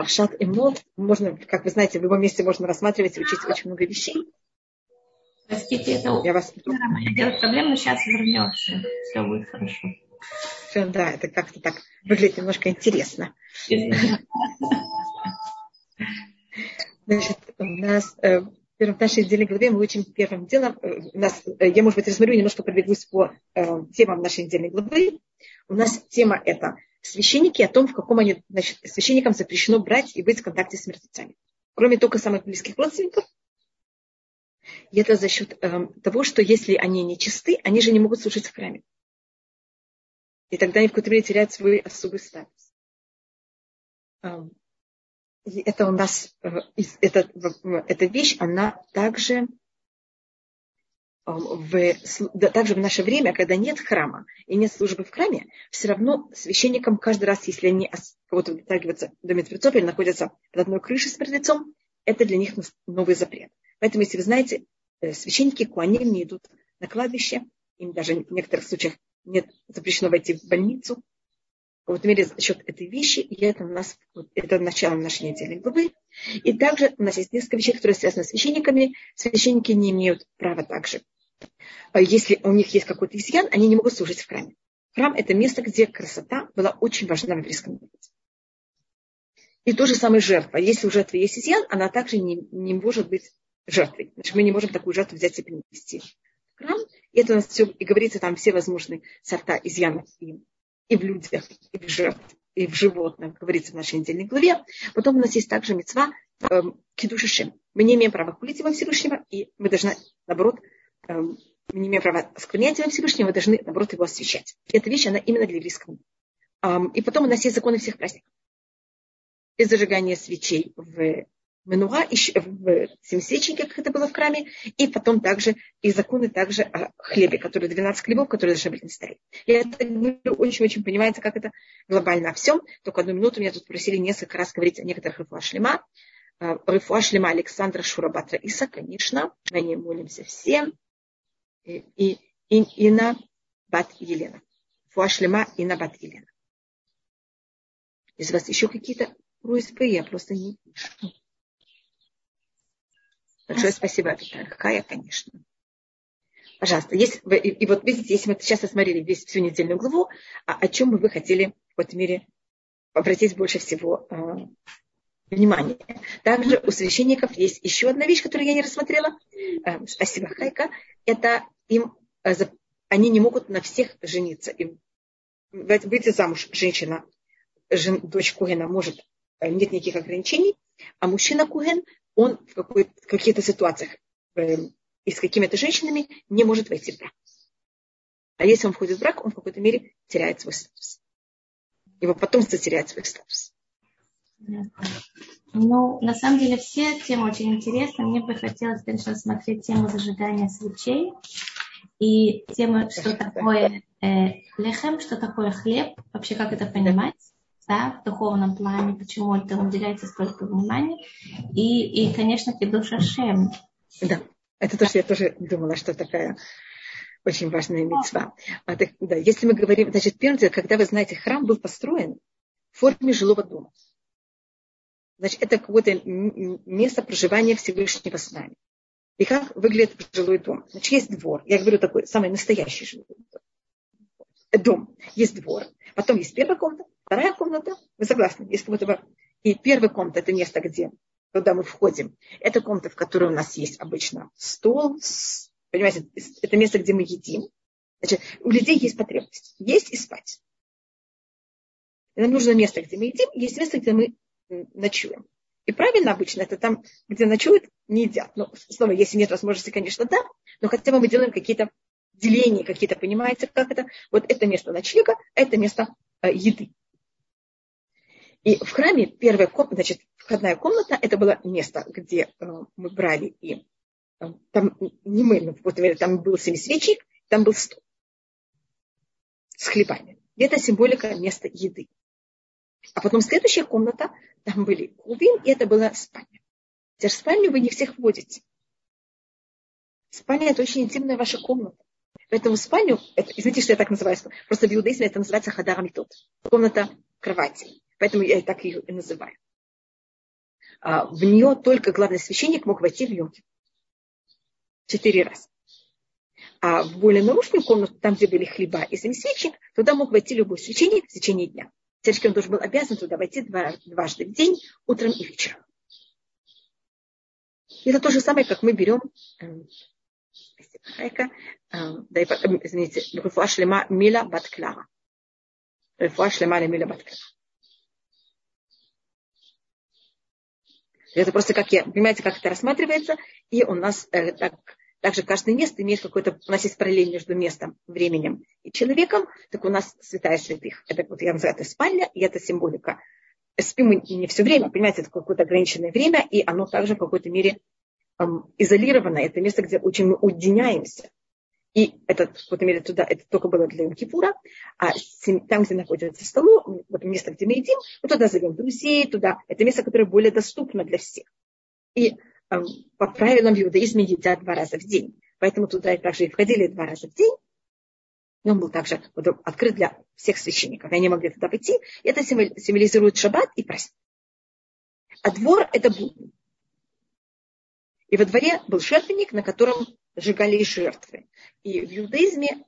Паршат и Мод. Можно, как вы знаете, в любом месте можно рассматривать и учить очень много вещей. Простите, это я вас... делать проблем, но сейчас вернешься. Все будет хорошо. Все, да, это как-то так выглядит немножко интересно. Значит, у нас э, в нашей недельной главе мы учим первым делом, э, у нас, э, я, может быть, рассмотрю, немножко пробегусь по э, темам нашей недельной главы. У нас тема это священники, о том, в каком они, значит, священникам запрещено брать и быть в контакте с мертвецами. Кроме только самых близких родственников. И это за счет э, того, что если они не чисты, они же не могут служить в храме. И тогда они в какой-то мере теряют свой особый статус. Эм, и это у нас, э, это, эта вещь, она также в, также в наше время, когда нет храма и нет службы в храме, все равно священникам каждый раз, если они кого-то дотягиваются до мертвецов или находятся под одной крышей с мертвецом, это для них новый запрет. Поэтому, если вы знаете, э, священники куаним не идут на кладбище, им даже в некоторых случаях нет запрещено войти в больницу, какой-то мере за счет этой вещи, и это у нас это начало нашей недельной главы. И также у нас есть несколько вещей, которые связаны с священниками. Священники не имеют права также. А если у них есть какой-то изъян, они не могут служить в храме. Храм – это место, где красота была очень важна в еврейском народе. И то же самое жертва. Если у жертвы есть изъян, она также не, не может быть жертвой. Значит, мы не можем такую жертву взять и принести в храм. И это у нас все, и говорится там все возможные сорта изъянов и и в людях, и в, жертв, и в животных, говорится в нашей недельной главе. Потом у нас есть также мецва э, кидушишем. Мы не имеем права хулить его Всевышнего, и мы должны, наоборот, мы не имеем права склонять его Всевышнего, мы должны, наоборот, его освещать. И эта вещь, она именно для еврейского. Э, и потом у нас есть законы всех праздников. Без зажигания свечей в Менуа в семисвечнике, как это было в храме, и потом также и законы также о хлебе, которые 12 хлебов, которые должны быть на столе. И это очень-очень понимается, как это глобально о всем. Только одну минуту меня тут просили несколько раз говорить о некоторых рифуашлема. Рифуашлема Александра Шурабатра Иса, конечно, на ней молимся все. И, и, и Ина Бат Елена. Фуашлема Ина Бат Елена. У вас еще какие-то просьбы, я просто не вижу. Большое спасибо, Хая, конечно. Пожалуйста, есть, и, и вот видите, если мы сейчас осмотрели весь, всю недельную главу, а о чем бы вы хотели в какой-то мере обратить больше всего внимания. Также у священников есть еще одна вещь, которую я не рассмотрела. Э, спасибо, Хайка. Это им, э, они не могут на всех жениться. И выйти замуж женщина, жен, дочь Кугена может, э, нет никаких ограничений, а мужчина Куген он в каких-то ситуациях и с какими-то женщинами не может войти в брак. А если он входит в брак, он в какой-то мере теряет свой статус. Его потомство теряет свой статус. Ну, на самом деле, все темы очень интересны. Мне бы хотелось, конечно, смотреть тему зажигания свечей и тему, что такое э, лехем, что такое хлеб, вообще как это понимать да, в духовном плане, почему это уделяется столько внимания. И, и конечно, Кедуша Шем. Да, это то, что я тоже думала, что такая очень важная мецва. А, так, да, если мы говорим, значит, делом, когда вы знаете, храм был построен в форме жилого дома. Значит, это какое-то место проживания Всевышнего с нами. И как выглядит жилой дом? Значит, есть двор. Я говорю такой, самый настоящий жилой дом. Дом. Есть двор. Потом есть первая комната, Вторая комната, вы согласны, есть как будто бы... И первая комната – это место, где, куда мы входим. Это комната, в которой у нас есть обычно стол, понимаете, это место, где мы едим. Значит, у людей есть потребность есть и спать. И нам нужно место, где мы едим, есть место, где мы ночуем. И правильно обычно это там, где ночуют, не едят. Но снова, если нет возможности, конечно, да, но хотя бы мы делаем какие-то деления, какие-то, понимаете, как это. Вот это место ночлега, это место э, еды. И в храме первая комната, значит, входная комната, это было место, где э, мы брали и э, там не мы, но вот, там был семисвечник, там был стол с хлебами. И это символика места еды. А потом следующая комната, там были кувин, и это была спальня. Теперь спальню вы не всех вводите. Спальня – это очень интимная ваша комната. Поэтому спальню, это, извините, что я так называю, просто в иудаизме это называется хадар Комната кровати. Поэтому я так ее и называю. а, в нее только главный священник мог войти в Йом Четыре раза. А в более наружную комнату, там, где были хлеба и семисвечник, туда мог войти любой священник в течение дня. Теоретически он должен был обязан туда войти два, дважды в день, утром и вечером. Это то же самое, как мы берем эм, эм, извините, Рефуа Шлема Мила Батклара. Рефуа Шлема Мила Батклара. Это просто как я, понимаете, как это рассматривается, и у нас э, так, также каждое место имеет какой-то, у нас есть параллель между местом, временем и человеком, так у нас святая святых. Это вот я называю это спальня, и это символика. Спим мы не все время, понимаете, это какое-то ограниченное время, и оно также в какой-то мере эм, изолировано. Это место, где очень мы уединяемся. И это, в какой-то мере, туда, это только было для Йом-Кипура, а там, где находится столу, вот место, где мы едим, мы туда зовем друзей, туда. Это место, которое более доступно для всех. И по правилам в иудаизме едят два раза в день. Поэтому туда также и входили два раза в день. И он был также открыт для всех священников. И они могли туда пойти. И это символизирует шаббат и праздник. А двор – это будни. И во дворе был жертвенник, на котором сжигали жертвы. И в иудаизме,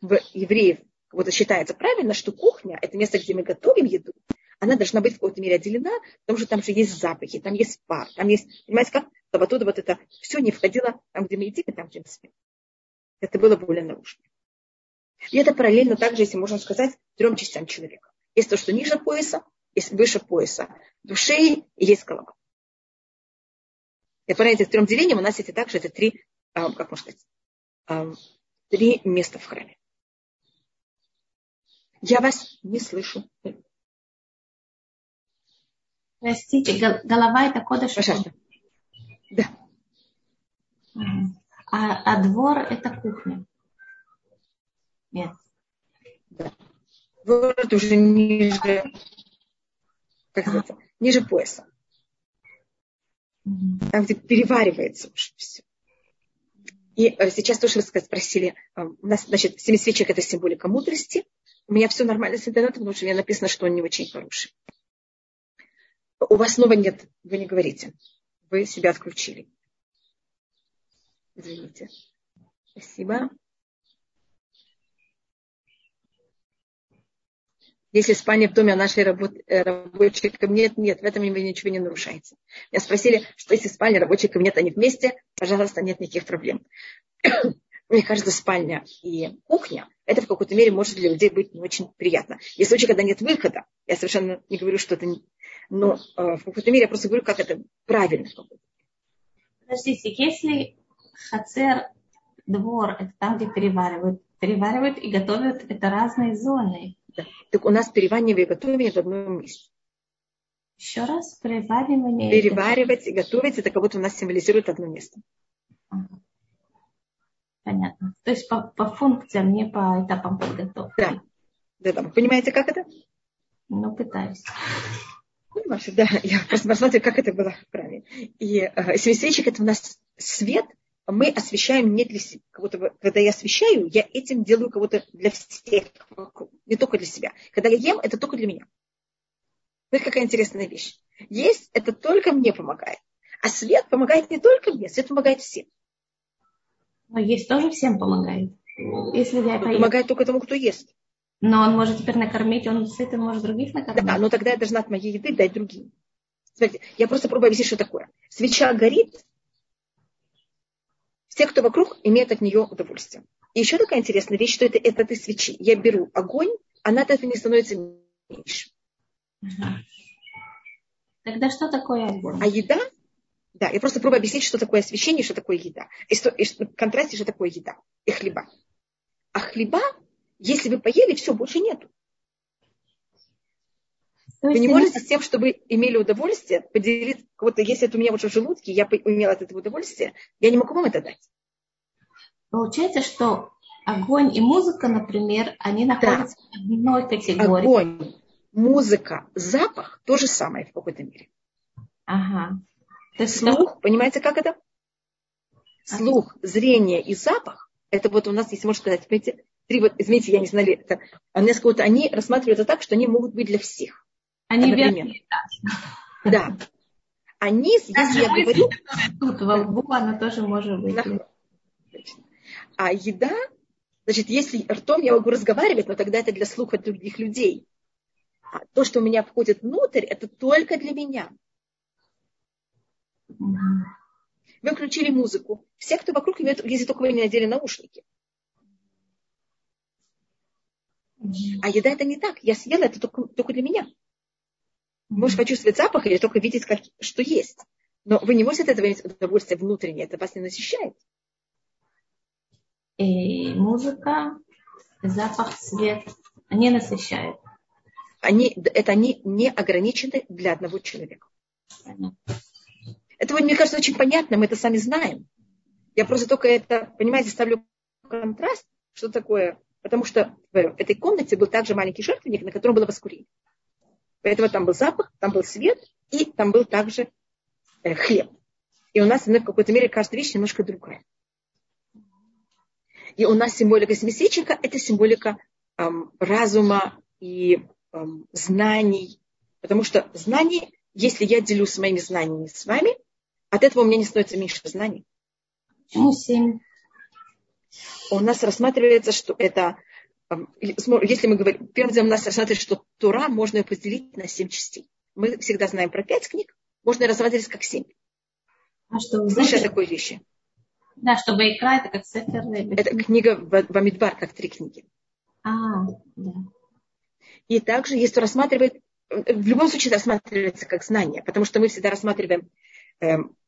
в евреев, вот считается правильно, что кухня – это место, где мы готовим еду, она должна быть в какой-то мере отделена, потому что там же есть запахи, там есть пар, там есть, понимаете, как, чтобы оттуда вот это все не входило там, где мы едим, и там, где мы спим. Это было более наружно. И это параллельно также, если можно сказать, трем частям человека. Есть то, что ниже пояса, есть выше пояса души и есть голова. И по этим трем делениям у нас эти также это три а, как можно сказать, а, три места в храме. Я вас не слышу. Простите, голова это кодыш. Пожалуйста. Да. А, а двор это кухня. Нет. Да. Двор это уже ниже, как называется, ниже пояса. Там, где переваривается уже все. И э, сейчас тоже вы спросили, э, у нас, значит, семисвечек это символика мудрости. У меня все нормально с интернетом, потому что мне написано, что он не очень хороший. У вас снова нет, вы не говорите. Вы себя отключили. Извините. Спасибо. Если спальня в доме, а нашей работ, э, рабочий кабинет нет, в этом вы ничего не нарушаете. Меня спросили, что если спальня, рабочий кабинет, они вместе, пожалуйста, нет никаких проблем. Мне кажется, спальня и кухня, это в какой-то мере может для людей быть не очень приятно. Есть случаи, когда нет выхода. Я совершенно не говорю, что это... Но э, в какой-то мере я просто говорю, как это правильно. Подождите, если хацер, двор, это там, где переваривают, переваривают и готовят, это разные зоны. Да. Так у нас переваривание и готовение в одном месте. Еще раз, переваривание. Переваривать и готовить, это как будто у нас символизирует одно место. Понятно. То есть по, по функциям, не по этапам подготовки. Да. Да, да. Понимаете, как это? Ну, пытаюсь. Ну, да, я просто посмотрю, как это было правильно. И э, семисвечник это у нас свет, мы освещаем не для себя. Когда я освещаю, я этим делаю кого-то для всех вокруг, не только для себя. Когда я ем, это только для меня. Вот какая интересная вещь. Есть, это только мне помогает. А свет помогает не только мне, свет помогает всем. Но есть тоже всем помогает. Если я поем. Помогает только тому, кто ест. Но он может теперь накормить, он сыт, он может других накормить. Да, но тогда я должна от моей еды дать другим. Смотрите, я просто пробую объяснить, что такое. Свеча горит, все, кто вокруг, имеют от нее удовольствие. И еще такая интересная вещь, что это, это ты свечи. Я беру огонь, она от этого не становится меньше. Тогда что такое огонь? А еда? Да, я просто пробую объяснить, что такое освещение, что такое еда. И, что, и в контрасте, что такое еда и хлеба. А хлеба, если вы поели, все, больше нету. Вы не можете с тем, чтобы имели удовольствие, поделиться, вот если это у меня уже в желудке, я имела от этого удовольствие, я не могу вам это дать. Получается, что огонь и музыка, например, они находятся да. в одной категории. Огонь, музыка, запах то же самое в какой-то мере. Ага. То есть Слух, понимаете, как это? Слух, зрение и запах, это вот у нас, если можно сказать, понимаете, три вот, извините, я не знаю, это, а несколько, они рассматривают это так, что они могут быть для всех. Они верхний Да. Низ, если я говорю... Тут во лбу она тоже может быть. А еда, значит, если ртом я могу разговаривать, но тогда это для слуха других людей. А то, что у меня входит внутрь, это только для меня. Вы включили музыку. Все, кто вокруг, если только вы не надели наушники. А еда это не так. Я съела это только, только для меня. Можешь почувствовать запах или только видеть, как, что есть. Но вы не можете от этого иметь удовольствие внутреннее. Это вас не насыщает. И музыка, запах, свет не насыщают. Они, это они не ограничены для одного человека. Понятно. Это, мне кажется, очень понятно, мы это сами знаем. Я просто только это, понимаете, ставлю контраст, что такое, потому что в этой комнате был также маленький жертвенник, на котором было воскурение. Поэтому там был запах, там был свет, и там был также э, хлеб. И у нас в какой-то мере каждая вещь немножко другая. И у нас символика семисвечника – это символика эм, разума и эм, знаний. Потому что знания, если я делюсь своими знаниями с вами, от этого у меня не становится меньше знаний. Почему семь? У нас рассматривается, что это, если мы говорим, первым делом у нас рассматривается, что Тура можно ее поделить на семь частей. Мы всегда знаем про пять книг, можно рассматривать как семь. А что, Слышали о такой вещи? Да, чтобы икра это как сефер. Это книга Бамидбар, как три книги. А, да. И также, если рассматривает, в любом случае рассматривается как знание, потому что мы всегда рассматриваем Эм,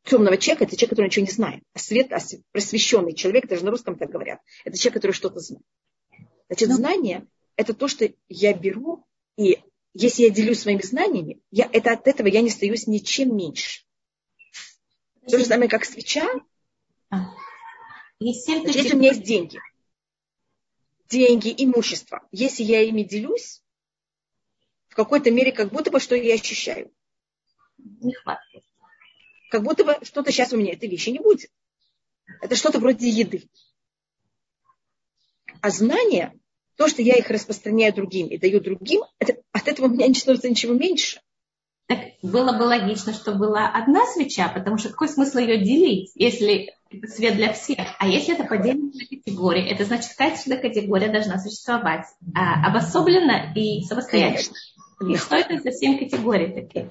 темного человека, это человек, который ничего не знает. А свет, а просвещенный человек, даже на русском так говорят, это человек, который что-то знает. Значит, ну, знание – это то, что я беру, и если я делюсь своими знаниями, я, это, от этого я не остаюсь ничем меньше. То же самое, как свеча. А. Значит, если у меня есть деньги, деньги, имущество, если я ими делюсь, в какой-то мере как будто бы что я ощущаю. Нехватка как будто бы что-то сейчас у меня этой вещи не будет. Это что-то вроде еды. А знание, то, что я их распространяю другим и даю другим, это, от этого у меня не становится ничего меньше. Так было бы логично, что была одна свеча, потому что какой смысл ее делить, если свет для всех? А если это поделено на категории, это значит, каждая категория должна существовать а, обособленно и самостоятельно. Конечно. И что это за семь категорий такие?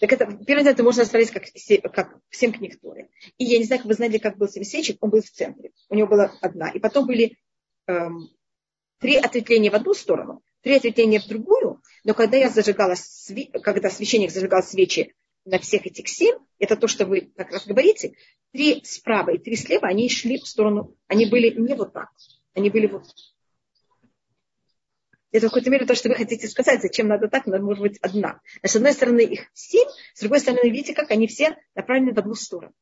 Так это, первое это можно рассмотреть как, как семь книг Торы. И я не знаю, как вы знаете, как был семисвечник, он был в центре. У него была одна. И потом были эм, три ответвления в одну сторону, три ответвления в другую. Но когда я зажигала, когда священник зажигал свечи на всех этих семь, это то, что вы как раз говорите, три справа и три слева, они шли в сторону, они были не вот так, они были вот это в какой-то мере то, что вы хотите сказать, зачем надо так, надо может быть одна. Значит, с одной стороны их семь, с другой стороны, видите, как они все направлены в одну сторону.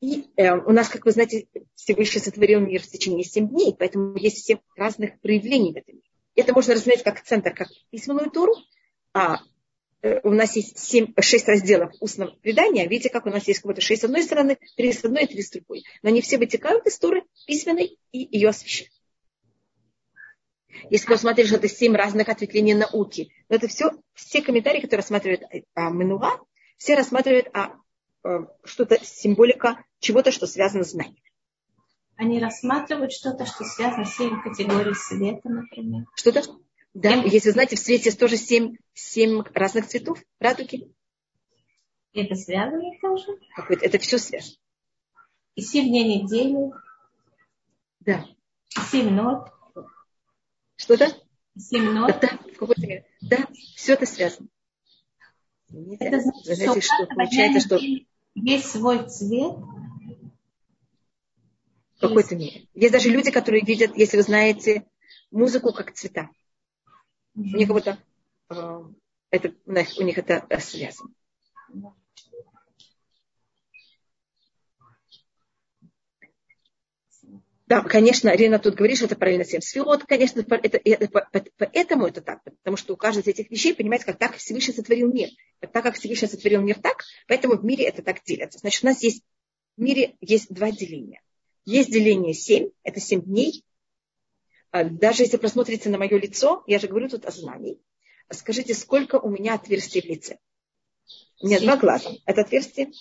И э, у нас, как вы знаете, Всевышний сотворил мир в течение семь дней, поэтому есть семь разных проявлений в этом мире. Это можно рассмотреть как центр, как письменную туру, а э, у нас есть семь, шесть разделов устного предания. Видите, как у нас есть какой-то шесть с одной стороны, три с одной и три с другой. Но они все вытекают из туры письменной и ее освещают. Если посмотришь, это семь разных ответвлений науки. Но это все, все комментарии, которые рассматривают а, Менуа, все рассматривают а, а, что-то, символика чего-то, что связано с знанием. Они рассматривают что-то, что связано с семь категорий света, например. Что-то? Да, Семь... если знаете, в свете тоже семь, семь разных цветов радуги. Это связано тоже? Какое-то, это все связано. И семь дней недели. Да. И семь нот. Что-то? Семь нот. Да. Да, все это связано. Это значит, знаете, что, что получается, что есть свой цвет. В какой-то мере. Есть даже люди, которые видят, если вы знаете, музыку как цвета. Mm-hmm. У них как будто э, это, у них это связано. Да, конечно, Рена тут говорит, что это параллельно всем сферот, конечно, это, это, поэтому это так, потому что у каждой из этих вещей, понимаете, как так Всевышний сотворил мир. Так как Всевышний сотворил мир так, поэтому в мире это так делится. Значит, у нас есть в мире есть два деления. Есть деление семь, это семь дней. А даже если просмотрите на мое лицо, я же говорю тут о знании, скажите, сколько у меня отверстий в лице? У меня два глаза. Это отверстие,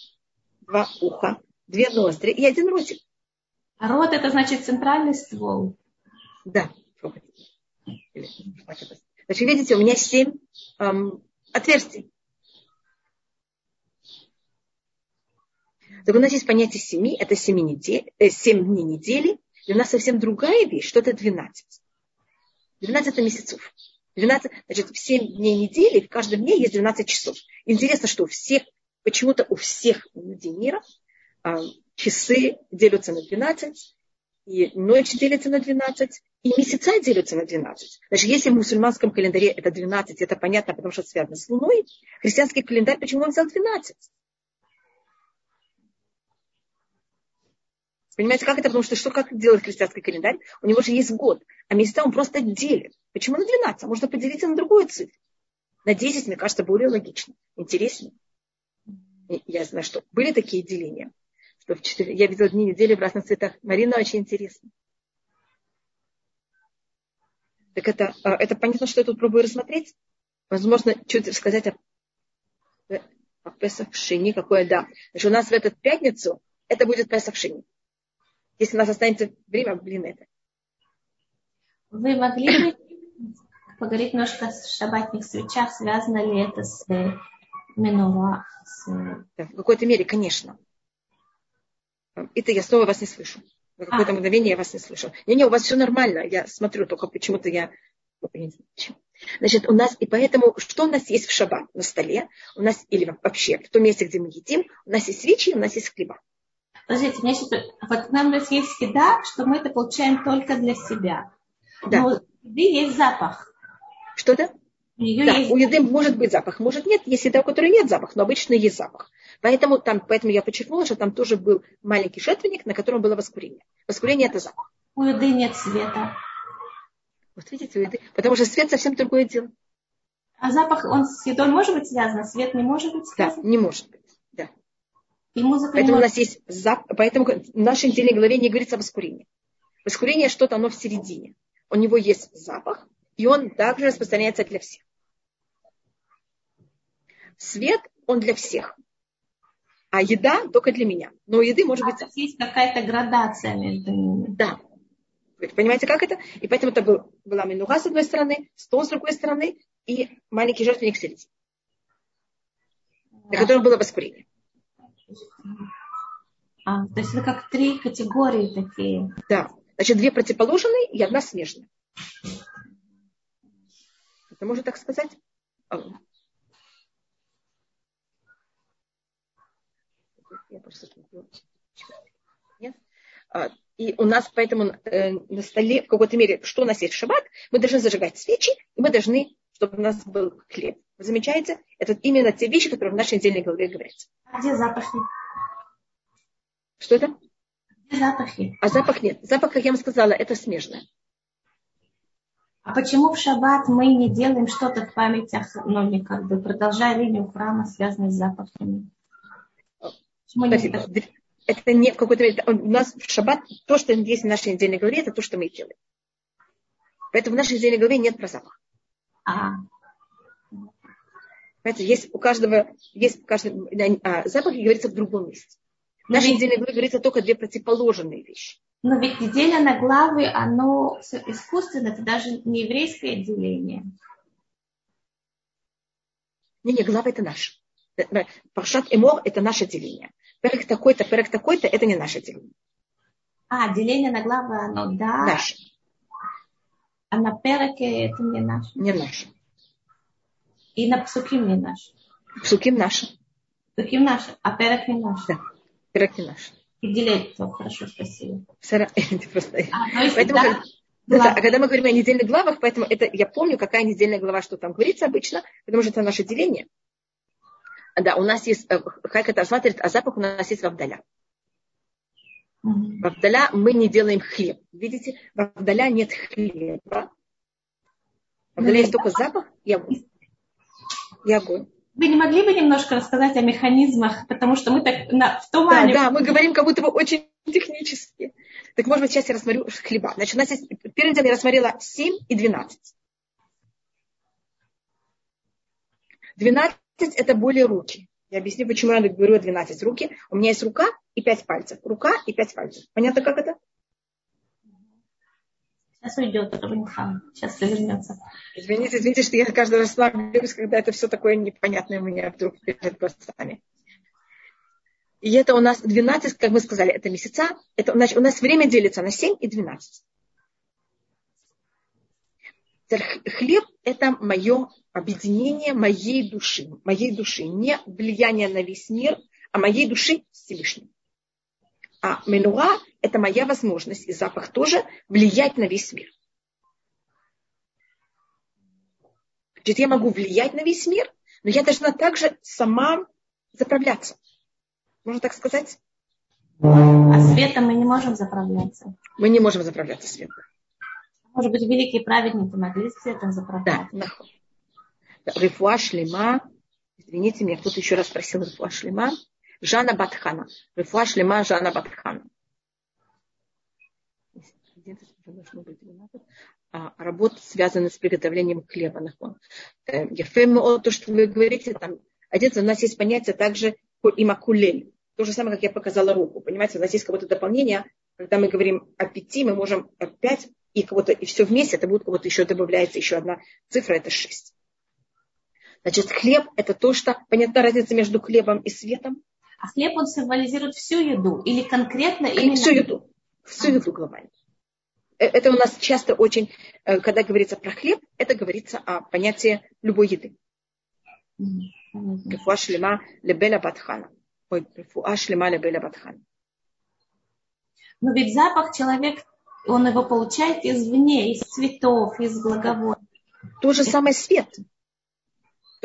два уха, две ноздри и один ротик. А рот это значит центральный ствол. Да. Значит, видите, у меня семь эм, отверстий. Так у нас есть понятие семи, это семи недель, э, семь дней недели, и у нас совсем другая вещь, что это двенадцать. Двенадцать это месяцев. 12, значит, в 7 дней недели, в каждом дне есть 12 часов. Интересно, что у всех, почему-то у всех людей мира а, часы делятся на 12, и ночь делится на 12, и месяца делятся на 12. Значит, если в мусульманском календаре это 12, это понятно, потому что связано с Луной, христианский календарь, почему он взял 12? Понимаете, как это? Потому что что как делает христианский календарь? У него же есть год, а месяца он просто делит. Почему на 12? А можно поделить на другую цифру. На 10, мне кажется, более логично, интереснее. Я знаю, что были такие деления. Что в 4... Я видела дни недели в разных цветах. Марина очень интересно. Так это, а, это понятно, что я тут пробую рассмотреть. Возможно, чуть рассказать о, о Песах Шини, какое да. Значит, у нас в эту пятницу это будет Песах Шини если у нас останется время, блин, это. Вы могли бы поговорить немножко о шабатных свечах, связано ли это с э, Менуа? С... Да, в какой-то мере, конечно. Это я снова вас не слышу. На какое-то а. мгновение я вас не слышу. Не-не, у вас все нормально. Я смотрю, только почему-то я... Значит, у нас, и поэтому, что у нас есть в шаббат на столе, у нас, или вообще в том месте, где мы едим, у нас есть свечи, у нас есть хлеба. Подождите, мне сейчас, вот нам есть еда, что мы это получаем только для себя. Да. Но у еды есть запах. Что-то? У, да, есть... у еды может быть запах, может нет. Есть еда, у которой нет запаха, но обычно есть запах. Поэтому, там, поэтому я подчеркнула, что там тоже был маленький жертвенник, на котором было воскурение. Воскурение – это запах. У еды нет света. Вот видите, у еды. Потому что свет совсем другое дело. А запах, он с едой может быть связан, а свет не может быть связан? Да, не может быть. И музыка поэтому у нас есть зап... поэтому в нашей недельной главе не говорится о воскурении. Воскурение что-то, оно в середине. У него есть запах, и он также распространяется для всех. Свет, он для всех. А еда только для меня. Но у еды может а быть... Есть какая-то градация между ними. Да. Вы понимаете, как это? И поэтому это был, была минуга с одной стороны, стол с другой стороны и маленький жертвенник в середине. На котором было воскурение. А, то есть это как три категории такие. Да. Значит, две противоположные и одна смежная. Это можно так сказать? Я просто Нет? А, и у нас поэтому э, на столе, в какой-то мере, что у нас есть в шаббат, мы должны зажигать свечи, и мы должны, чтобы у нас был хлеб. Вы замечаете? Это именно те вещи, которые в нашей недельной главе говорятся. А где запахи? Что это? Где запахи? А запах нет. Запах, как я вам сказала, это смежное. А почему в шаббат мы не делаем что-то в памятях, ну, не как бы продолжая линию храма, связанную с запахами? Спасибо. Это не в какой-то мере. У нас в шаббат то, что есть в нашей недельной главе, это то, что мы делаем. Поэтому в нашей недельной главе нет про запах. А, Понимаете, есть у каждого, есть у каждого, а, запах говорится в другом месте. В нашей недельной главе говорится только две противоположные вещи. Но ведь деление на главы, оно искусственно, это даже не еврейское деление. Не, не, глава это наш. Э, э, Паршат Эмор это наше деление. Перек такой-то, перек такой-то, это не наше деление. А, деление на главы, оно да. Наше. А на переке это не наше. Не наше. И на псуким не наш. Псуким наши. Псуким наши, а перек не наш. Да, перек не наш. И делить то, хорошо, спасибо. Сара, просто... А, ну, поэтому, да, да, да, а когда мы говорим о недельных главах, поэтому это я помню, какая недельная глава, что там говорится обычно, потому что это наше деление. Да, у нас есть, э, как это рассматривает, а запах у нас есть в Авдаля. Mm-hmm. В Авдаля мы не делаем хлеб. Видите, в Авдаля нет хлеба. В Авдаля есть только запах и огонь и огонь. Вы не могли бы немножко рассказать о механизмах, потому что мы так на, в тумане. Да, да, мы говорим как будто бы очень технически. Так, может быть, сейчас я рассмотрю хлеба. Значит, у нас есть, первым делом я рассмотрела 7 и 12. 12 это более руки. Я объясню, почему я говорю 12 руки. У меня есть рука и 5 пальцев. Рука и 5 пальцев. Понятно, как это? Сейчас уйдет Рабинхан. Сейчас вернется. Извините, извините, что я каждый раз слаблюсь, когда это все такое непонятное у меня вдруг перед глазами. И это у нас 12, как мы сказали, это месяца. Это, значит, у нас время делится на 7 и 12. Хлеб – это мое объединение моей души. Моей души. Не влияние на весь мир, а моей души Всевышним. А менуа – это моя возможность, и запах тоже, влиять на весь мир. Значит, я могу влиять на весь мир, но я должна также сама заправляться. Можно так сказать? А светом мы не можем заправляться. Мы не можем заправляться светом. Может быть, великие праведники могли светом заправляться. Да, Рифуа Шлема, извините меня, кто-то еще раз спросил Рифуа Шлема, Жана Батхана. Рифуа Шлема Жана Батхана. А, работа, связанная с приготовлением хлеба. Ефем, то, что вы говорите, там, один у нас есть понятие также имакулель. То же самое, как я показала руку. Понимаете, у нас есть какое-то дополнение. Когда мы говорим о пяти, мы можем пять и кого-то, и все вместе, это будет кого-то еще добавляется еще одна цифра, это шесть. Значит, хлеб – это то, что... Понятна разница между хлебом и светом? А хлеб, он символизирует всю еду или конкретно именно... Всю еду. Всю еду глобально. Э, это у нас часто очень, э, когда говорится про хлеб, это говорится о понятии любой еды. Рефуа шлема лебеля батхана. Ой, рефуа шлема лебеля батхана. Но ведь запах человек, он его получает извне, из цветов, из благовоний. То же самое свет.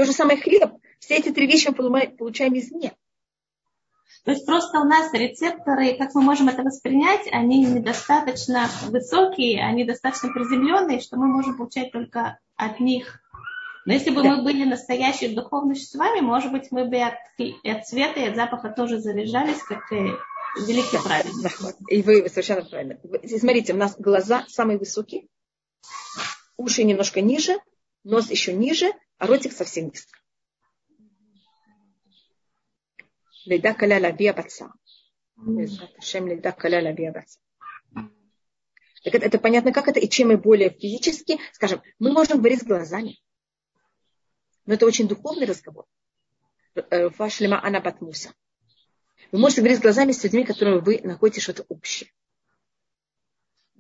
То же самое хлеб. Все эти три вещи мы получаем извне. То есть просто у нас рецепторы, как мы можем это воспринять, они недостаточно высокие, они достаточно приземленные, что мы можем получать только от них. Но если бы да. мы были настоящими духовными существами, может быть, мы бы от, от цвета и от запаха тоже заряжались, как и великий да, праведник. Да, и вы совершенно правильно. Смотрите, у нас глаза самые высокие, уши немножко ниже, нос еще ниже, а ротик совсем низко. Леда каля лавия баца. Шем леда каля лавия баца. Так это, это понятно, как это, и чем мы более физически, скажем, мы можем говорить с глазами. Но это очень духовный разговор. Э, Ваш лима она батмуса. Вы можете говорить с глазами с людьми, с которыми вы находите что-то общее.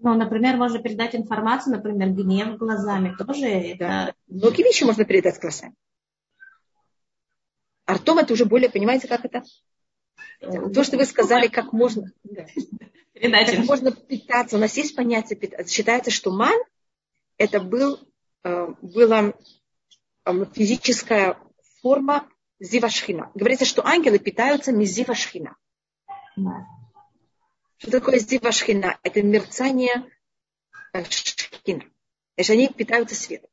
Ну, например, можно передать информацию, например, гнев глазами. Тоже да. это... Многие вещи можно передать глазами. Артом это уже более, понимаете, как это? То, что вы сказали, как можно, да, как можно питаться. У нас есть понятие питаться. Считается, что ман это был, э, была физическая форма зивашхина. Говорится, что ангелы питаются мизивашхина. Да. Что такое зивашхина? Это мерцание шхина. Значит, они питаются светом.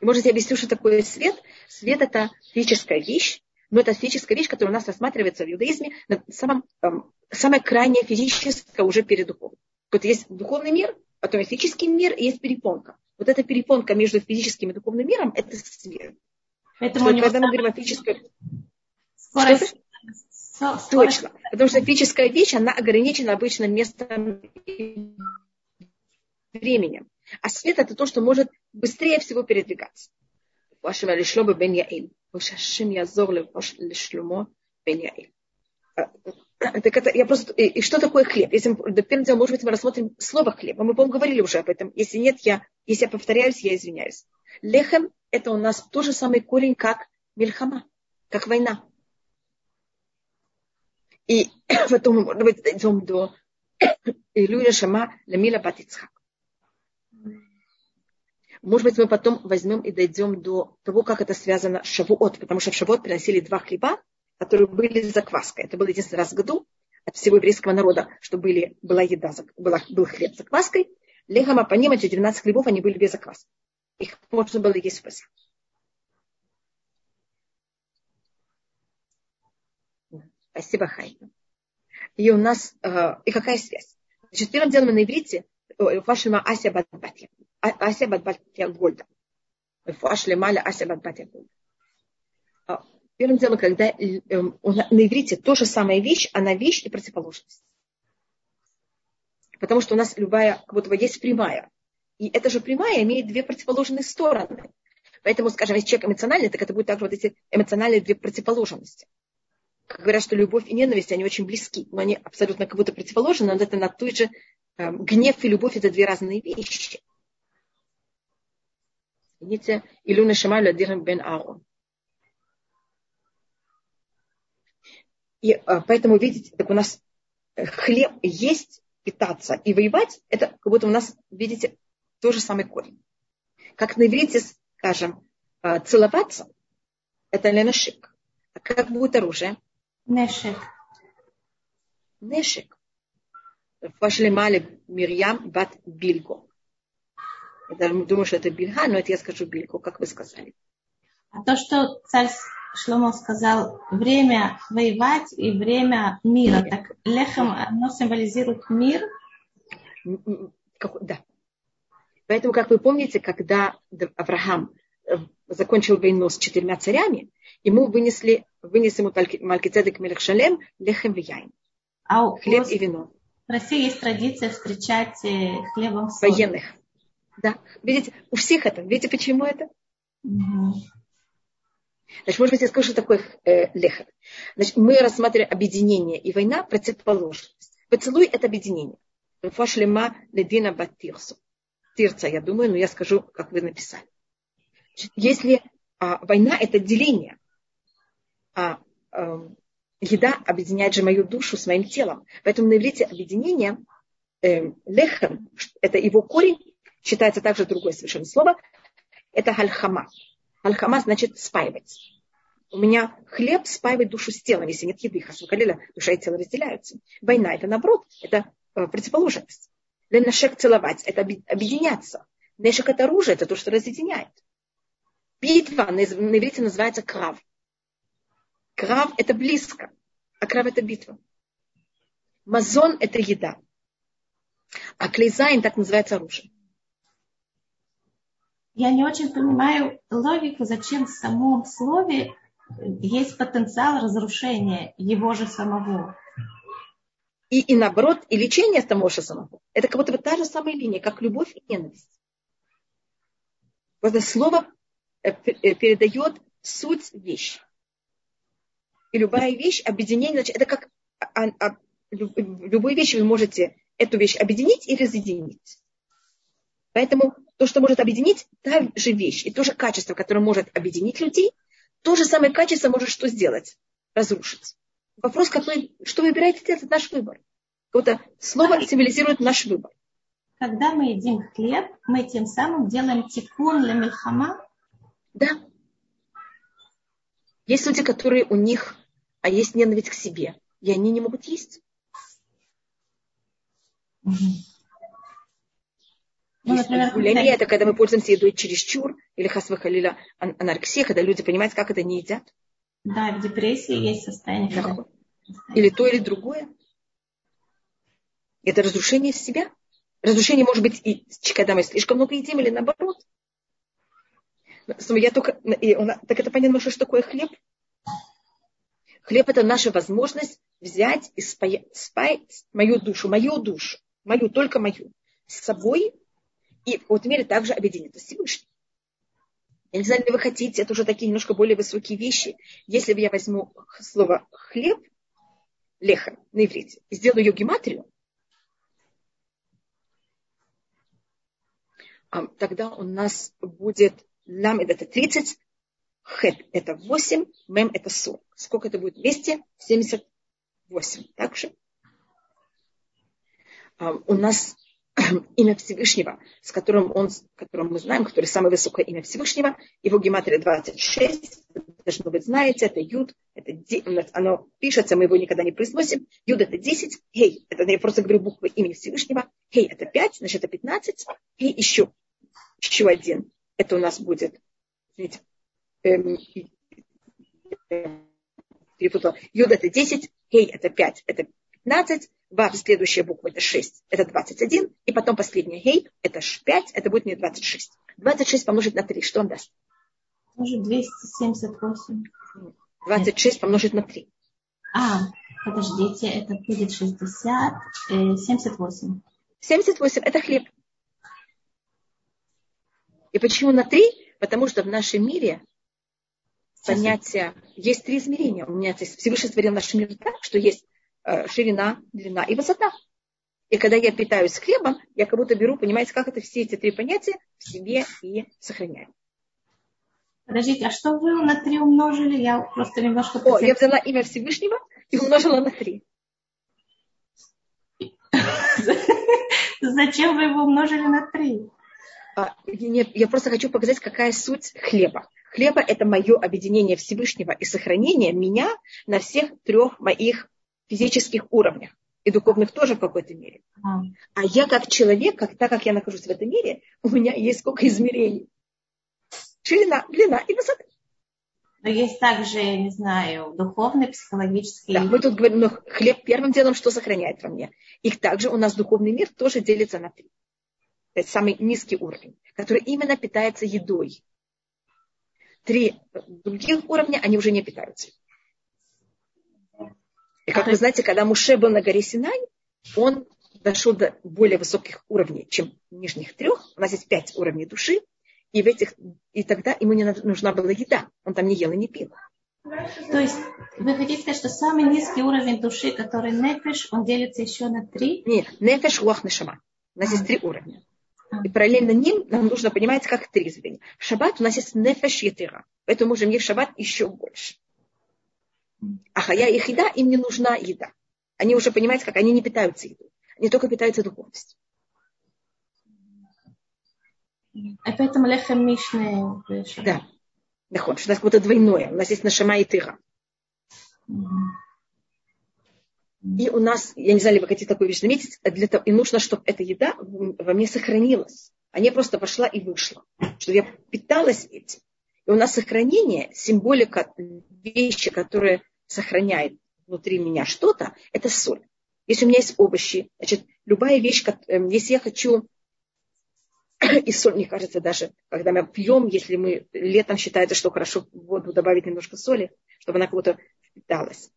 И можете объяснить, что такое свет? Свет – это физическая вещь, но это физическая вещь, которая у нас рассматривается в иудаизме, на самом, эм, самая крайняя физическая уже перед духовным. Вот есть духовный мир, потом есть физический мир, и есть перепонка. Вот эта перепонка между физическим и духовным миром – это свет. Поэтому что, когда мы говорим о физической... Скорость. Точно. Потому что физическая вещь, она ограничена обычно местом и временем. А свет – это то, что может быстрее всего передвигаться. Вашего лишлоба бен Яэль. Шашим Язор Лешлюмо Бен Яэль. Так это, я просто, и, и что такое хлеб? Если мы, первым делом, может быть, мы рассмотрим слово хлеб. Мы, по-моему, говорили уже об этом. Если нет, я, если я повторяюсь, я извиняюсь. Лехем – это у нас тот же самый корень, как мельхама, как война. И потом может быть, дойдем до Илюя Шама Ламила Батицхак. Может быть, мы потом возьмем и дойдем до того, как это связано с Шавуот, потому что в Шавуот приносили два хлеба, которые были закваской. Это был единственный раз в году от всего еврейского народа, что были, была еда, была, был хлеб с закваской. Лехама по ним, эти 12 хлебов, они были без закваски. Их можно было есть в Пасах. Спасибо, Хайна. И у нас, э, и какая связь? Значит, первым делом на иврите, ваша Ася Бадбатья. Ася Бадбатья Гольда. Ася Бадбатья Гольда. Первым делом, когда э, на иврите то же самая вещь, она вещь и противоположность. Потому что у нас любая, как будто бы есть прямая. И эта же прямая имеет две противоположные стороны. Поэтому, скажем, если человек эмоциональный, так это будет также вот эти эмоциональные две противоположности. Говорят, что любовь и ненависть, они очень близки, но они абсолютно как будто противоположны, но это на той же э, гнев и любовь это две разные вещи. Видите, Илюна Шамалю Адирам бен Аарон. И а, поэтому, видите, так у нас э, хлеб есть, питаться и воевать, это как будто у нас, видите, тот же самый корень. Как на иврите, скажем, а, целоваться, это ленашик. А как будет оружие? Нешек. Нешек. Фашлемали Мирьям бат Бильго. Я думаю, что это Бильга, но это я скажу Бильго, как вы сказали. А то, что царь Шломо сказал, время воевать и время мира. Так лехем, оно символизирует мир? Да. Поэтому, как вы помните, когда Авраам э, закончил войну с четырьмя царями, ему вынесли, вынесли ему Малькицедек Мелехшалем лехем вияйн. А Хлеб и вино. В России есть традиция встречать э, хлебом соль. Военных. Да. Видите, у всех это. Видите, почему это? Угу. Значит, может быть, я скажу, что такое э, лехер. Значит, мы рассматриваем объединение и война противоположность. Поцелуй – это объединение. Фашлема ледина батирсу. Тирца, я думаю, но я скажу, как вы написали. Если а, война – это деление, а, а еда объединяет же мою душу с моим телом. Поэтому на иврите объединение э, лехем, это его корень, считается также другое совершенно слово, это хальхама. Альхама значит спаивать. У меня хлеб спаивает душу с телом. Если нет еды, хасвакалила, душа и тело разделяются. Война это наоборот, это э, противоположность. Ленашек целовать, это объединяться. Нешек это оружие, это то, что разъединяет. Битва на иврите называется крав. Крав это близко, а крав это битва. Мазон это еда. А клейзайн так называется оружие я не очень понимаю логику, зачем в самом слове есть потенциал разрушения его же самого. И, и наоборот, и лечение самого же самого. Это как будто бы та же самая линия, как любовь и ненависть. Просто слово э, э, передает суть вещи. И любая вещь, объединение, значит, это как а, а, любой вещи вы можете эту вещь объединить и разъединить. Поэтому то, что может объединить, та же вещь и то же качество, которое может объединить людей, то же самое качество может что сделать? Разрушить. Вопрос, какой, что выбираете делать, это наш выбор. Какое-то слово символизирует наш выбор. Когда мы едим хлеб, мы тем самым делаем тикун для мельхама. Да. Есть люди, которые у них, а есть ненависть к себе, и они не могут есть. Угу. Ну, например, это когда мы пользуемся едой чересчур, или хасвахалила анарексия, когда люди понимают, как это не едят. Да, в депрессии есть состояние. Когда... Или то, или другое. Это разрушение себя. Разрушение может быть и когда мы слишком много едим, или наоборот. Я только, и он, так это понятно, что такое хлеб? Хлеб – это наша возможность взять и спаять, спаять мою душу, мою душу, мою, только мою, с собой и в какой-то мере также объединиться с Всевышним. Я не знаю, ли вы хотите, это уже такие немножко более высокие вещи. Если я возьму слово хлеб, леха на иврите, и сделаю ее гематрию, тогда у нас будет лам это 30, хет это 8, мем это 40. Сколько это будет вместе? 78. Так же? У нас имя Всевышнего, с которым он, которым мы знаем, который самое высокое имя Всевышнего, его гематрия 26, должно быть, знаете, это Юд, это, оно пишется, мы его никогда не произносим. Юд это 10, Хей, это я просто говорю буквы имени Всевышнего, Хей это 5, значит это 15, Хей еще, еще один, это у нас будет, извините, эм, перепутала, Юд это 10, Хей это 5, это 15, Вав, следующая буква, это 6, это 21, и потом последняя гей, это 5, это будет мне 26. 26 помножить на 3, что он даст? Может 278. 26 помножить на 3. А, подождите, это будет 60, э, 78. 78 это хлеб. И почему на 3? Потому что в нашем мире понятие, есть три измерения. У меня есть Всевышний створил наш мир так, что есть э, ширина, длина и высота. И когда я питаюсь хлебом, я как будто беру, понимаете, как это все эти три понятия в себе и сохраняю. Подождите, а что вы на три умножили? Я просто немножко... О, я взяла имя Всевышнего и умножила на три. Зачем вы его умножили на три? А, нет, я просто хочу показать, какая суть хлеба. Хлеба – это мое объединение Всевышнего и сохранение меня на всех трех моих физических уровнях. И духовных тоже в какой-то мере. А, а я как человек, как, так как я нахожусь в этом мире, у меня есть сколько измерений. Ширина, длина и высота. Но есть также, я не знаю, духовный, психологический. Да, мы тут говорим, но хлеб первым делом, что сохраняет во мне. И также у нас духовный мир тоже делится на три. Это самый низкий уровень, который именно питается едой. Три других уровня, они уже не питаются. И как вы знаете, когда Муше был на горе Синай, он дошел до более высоких уровней, чем нижних трех. У нас есть пять уровней души, и, в этих, и тогда ему не нужна была еда. Он там не ел и не пил. То есть вы хотите сказать, что самый низкий уровень души, который нефеш, он делится еще на три? Нет, нефеш, уах, нешама. У нас есть три уровня. И параллельно ним нам нужно понимать, как три звенья. В шаббат у нас есть нефеш етыра. Поэтому можем есть шаббат еще больше. А хая их еда, им не нужна еда. Они уже понимают, как они не питаются едой. Они только питаются духовностью. А поэтому лехем мишне. Да. Что у нас какое-то двойное. У нас есть нашама и тыра. И у нас, я не знаю, ли вы хотите такую вещь заметить, для того, и нужно, чтобы эта еда во мне сохранилась. А не просто пошла и вышла. Чтобы я питалась этим. И у нас сохранение, символика вещи, которая сохраняет внутри меня что-то, это соль. Если у меня есть овощи, значит, любая вещь, эм, если я хочу и соль, мне кажется, даже когда мы пьем, если мы летом считается, что хорошо воду добавить немножко соли, чтобы она как-то впиталась.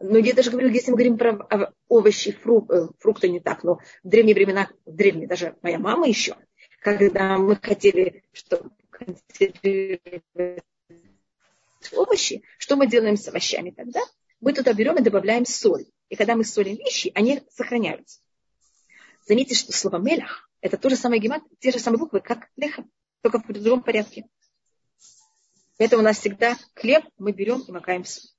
Но я даже говорю, если мы говорим про овощи, э, фрукты не так, но в древние времена, в древние, даже моя мама еще, когда мы хотели, чтобы овощи, что мы делаем с овощами тогда? Мы туда берем и добавляем соль. И когда мы солим вещи, они сохраняются. Заметьте, что слово мелях – это то же самое гемат, те же самые буквы, как лехам, только в другом порядке. Это у нас всегда хлеб, мы берем и макаем соль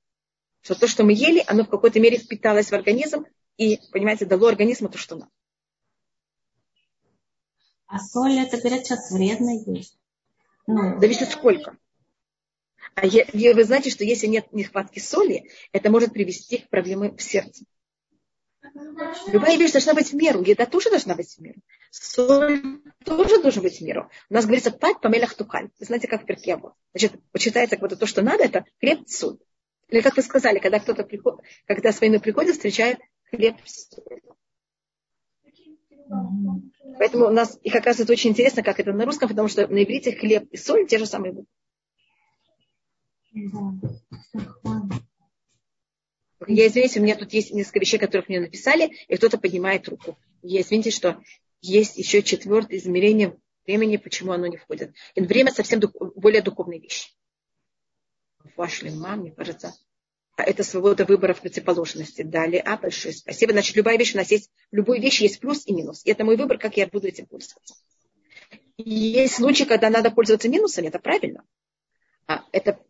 что то, что мы ели, оно в какой-то мере впиталось в организм и, понимаете, дало организму то, что надо. А соль, это, говорят, сейчас вредно есть. Ну, зависит сколько. А я, вы знаете, что если нет нехватки соли, это может привести к проблемам в сердце. Любая вещь должна быть в меру. Еда тоже должна быть в меру. Соль тоже должна быть в меру. У нас говорится пать по мелях тухаль. Вы знаете, как в перке вот. Значит, почитается, как будто то, что надо, это хлеб, соль. Или как вы сказали, когда кто-то приходит, когда с войны приходит, встречает хлеб. Поэтому у нас, и как раз это очень интересно, как это на русском, потому что на иврите хлеб и соль те же самые буквы. Я извиняюсь, у меня тут есть несколько вещей, которых мне написали, и кто-то поднимает руку. Я извините, что есть еще четвертое измерение времени, почему оно не входит. И время совсем дух, более духовная вещь ваш лиман, мне кажется, а это свобода выбора в противоположности. Далее, а, большое спасибо. Значит, любая вещь у нас есть, любой вещи есть плюс и минус. И это мой выбор, как я буду этим пользоваться. И есть случаи, когда надо пользоваться минусами, это правильно. А это,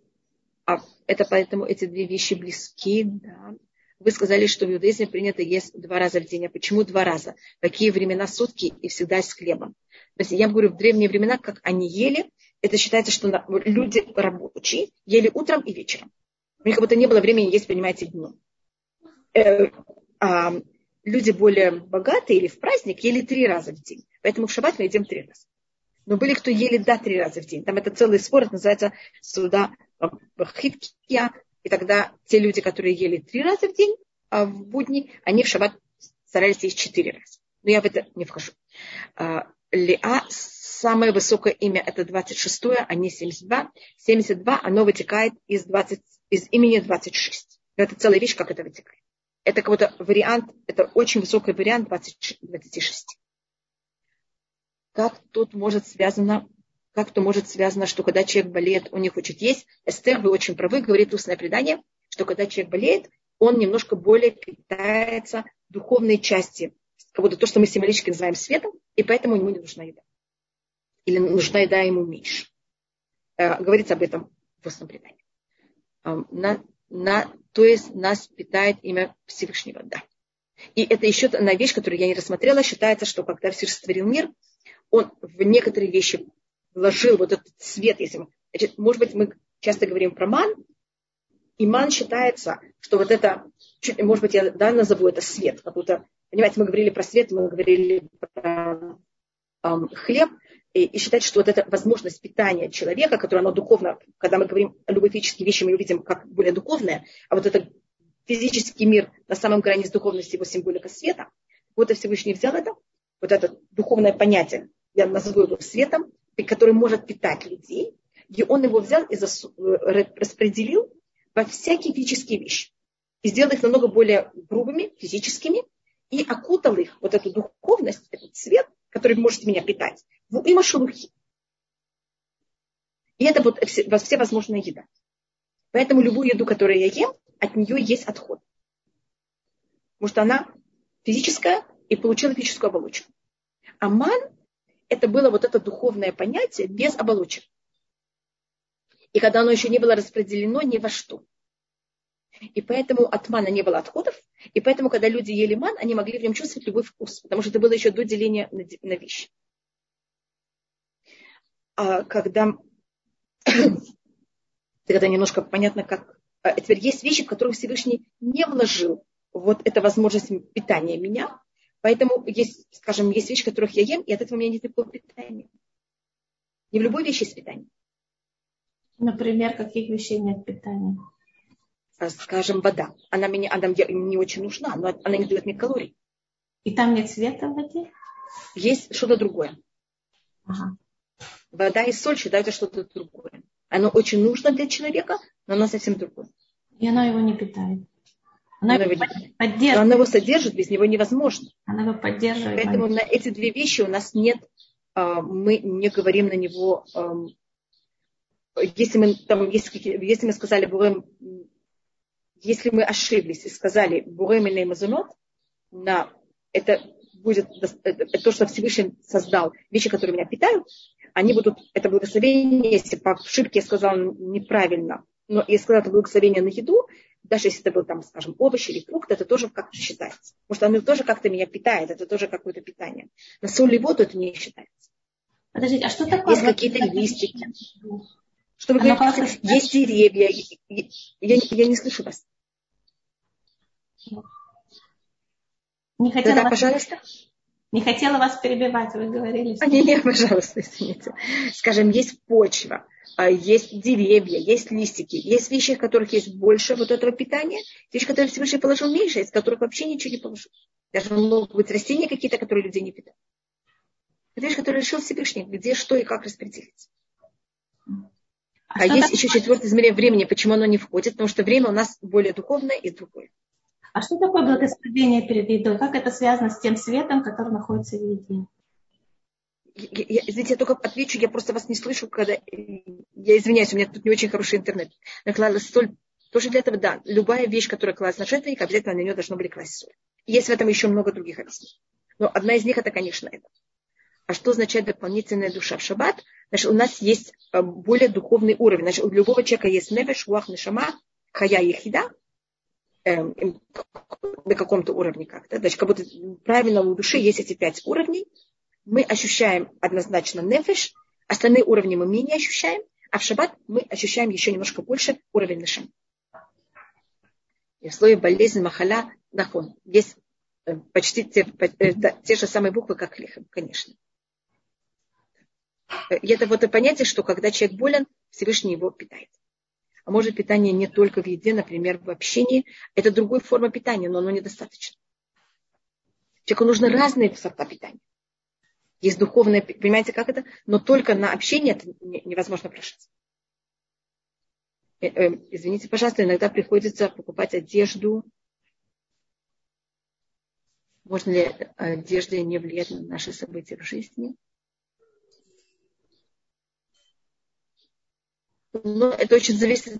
а это поэтому эти две вещи близки, да. Вы сказали, что в иудаизме принято есть два раза в день. А почему два раза? Какие времена сутки и всегда с хлебом? То есть я говорю, в древние времена, как они ели, это считается, что люди рабочие ели утром и вечером. У них как будто не было времени есть, понимаете, днем. Э, а люди более богатые или в праздник ели три раза в день. Поэтому в шаббат мы едим три раза. Но были, кто ели до три раза в день. Там это целый спор, это называется суда хиткия. И тогда те люди, которые ели три раза в день а в будни, они в шаббат старались есть четыре раза. Но я в это не вхожу. А, Леа самое высокое имя это 26, а не 72. 72 оно вытекает из 20, из имени 26. Это целая вещь, как это вытекает. Это какой-то вариант, это очень высокий вариант 20, 26. Как тут может связано, как то может связано, что когда человек болеет, у них хочет есть. Эстер, вы очень правы, говорит устное предание, что когда человек болеет, он немножко более питается духовной части, как будто то, что мы символически называем светом, и поэтому ему не нужна еда. Или нужна еда ему меньше. Э, говорится об этом в устном предании. Э, на, на, то есть нас питает имя Всевышнего, да. И это еще одна вещь, которую я не рассмотрела. Считается, что когда Всевышний сотворил мир, он в некоторые вещи вложил вот этот свет. Если мы, значит, может быть, мы часто говорим про ман, и ман считается, что вот это, чуть, может быть, я да, назову это свет, как будто, понимаете, мы говорили про свет, мы говорили про эм, хлеб, и, и считать, что вот эта возможность питания человека, которая она духовно, когда мы говорим о любой физической вещи, мы увидим как более духовное, а вот это физический мир на самом грани с духовности его символика света, вот и Всевышний взял это, вот это духовное понятие, я назову его светом, который может питать людей, и он его взял и э, распределил во всякие физические вещи. И сделал их намного более грубыми, физическими, и окутал их, вот эту духовность, этот свет, который может меня питать, в има шелухи. И это вот все, все возможные еда. Поэтому любую еду, которую я ем, от нее есть отход. Потому что она физическая и получила физическую оболочку. А ман – это было вот это духовное понятие без оболочек. И когда оно еще не было распределено ни во что. И поэтому от мана не было отходов. И поэтому, когда люди ели ман, они могли в нем чувствовать любой вкус. Потому что это было еще до деления на вещи. А когда, когда немножко понятно, как... А теперь есть вещи, в которых Всевышний не вложил вот эта возможность питания меня. Поэтому есть, скажем, есть вещи, которых я ем, и от этого у меня нет никакого питания. Не в любой вещи есть питание. Например, каких вещей нет питания? А, скажем, вода. Она мне, она мне не очень нужна, но она не дает мне калорий. И там нет света в воде? Есть что-то другое. Ага. Вода и соль считаются что-то другое. Оно очень нужно для человека, но оно совсем другое. И оно его не питает. Она, она, его, поддерживает. она его содержит, без него невозможно. Она его поддерживает. Поэтому на эти две вещи у нас нет, а, мы не говорим на него если мы, там, если, если мы сказали Бурем, если мы ошиблись и сказали Бурем или Мазунот, на, это будет это, то, что Всевышний создал, вещи, которые меня питают, они будут, это благословение, если по ошибке я сказала неправильно, но я сказала это благословение на еду, даже если это был там, скажем, овощи или фрукт, это тоже как-то считается. Потому что оно тоже как-то меня питает, это тоже какое-то питание. На соль и воду это не считается. Подождите, а что такое? Есть какие-то листики. Что вы говорите? Есть деревья. Я, я, я не слышу вас. Не хотела да, вас... пожалуйста. Не хотела вас перебивать, вы говорили. А, не, не, пожалуйста, извините. Скажем, есть почва, а, есть деревья, есть листики, есть вещи, в которых есть больше вот этого питания, вещи, которые Всевышний положил меньше, из которых вообще ничего не положил. Даже могут быть растения какие-то, которые люди не питают. Это вещи, которые решил Всевышний, где, что и как распределить. А, а есть такое? еще четвертое измерение времени. Почему оно не входит? Потому что время у нас более духовное и другое. А что такое благословение перед едой? Как это связано с тем светом, который находится в еде? Я, я, извините, я только отвечу, я просто вас не слышу, когда... Я извиняюсь, у меня тут не очень хороший интернет. Наклала соль тоже для этого, да. Любая вещь, которая класть на жертвенник, обязательно на нее должно были класть соль. есть в этом еще много других объяснений. Но одна из них это, конечно, это. А что означает дополнительная душа в шаббат? Значит, у нас есть э, более духовный уровень. Значит, у любого человека есть нефеш, уах, нешама, хая и хида, эм, на каком-то уровне как-то. Значит, как будто правильно у души есть эти пять уровней. Мы ощущаем однозначно нефеш, остальные уровни мы менее ощущаем, а в шаббат мы ощущаем еще немножко больше уровень нашим. И в слове болезнь, махаля, нахон. Есть э, почти те, э, те же самые буквы, как лихом, конечно. И это вот это понятие, что когда человек болен, Всевышний его питает. А может питание не только в еде, например, в общении. Это другая форма питания, но оно недостаточно. Человеку нужны разные сорта питания. Есть духовное, понимаете, как это? Но только на общение это невозможно прожить. э, э, извините, пожалуйста, иногда приходится покупать одежду. Можно ли одежда не влиять на наши события в жизни? Ну, это очень зависит.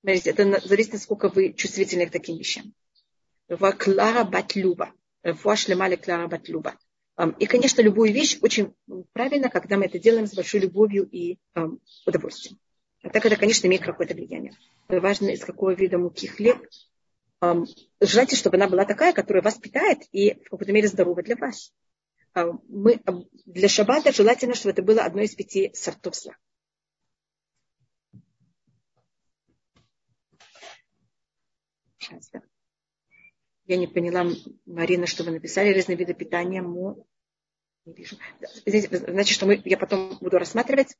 Смотрите, это зависит, насколько вы чувствительны к таким вещам. Клара Батлюба. Шлемали Клара Батлюба. И, конечно, любую вещь очень правильно, когда мы это делаем с большой любовью и удовольствием. А так это, конечно, имеет какое-то влияние. Важно, из какого вида муки хлеб. Желательно, чтобы она была такая, которая вас питает и в какой-то мере здорова для вас. Мы, для шаббата желательно, чтобы это было одно из пяти сортов зла. Сейчас, да. Я не поняла, Марина, что вы написали. Разные виды питания. Мо... Не вижу. Значит, что мы, я потом буду рассматривать.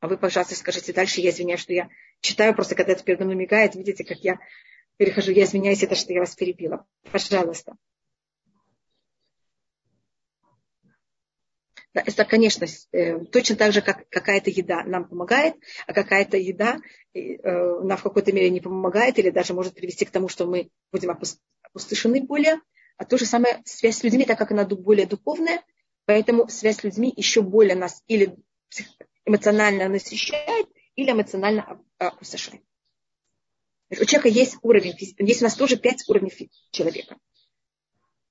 А вы, пожалуйста, скажите дальше. Я извиняюсь, что я читаю, просто когда это передо мной мигает, видите, как я перехожу. Я извиняюсь, это что я вас перебила. Пожалуйста. Это, конечно, э, точно так же, как какая-то еда нам помогает, а какая-то еда э, нам в какой-то мере не помогает или даже может привести к тому, что мы будем опустошены более. А то же самое связь с людьми, так как она более духовная, поэтому связь с людьми еще более нас или эмоционально насыщает, или эмоционально опустошает. У человека есть уровень, есть у нас тоже пять уровней человека.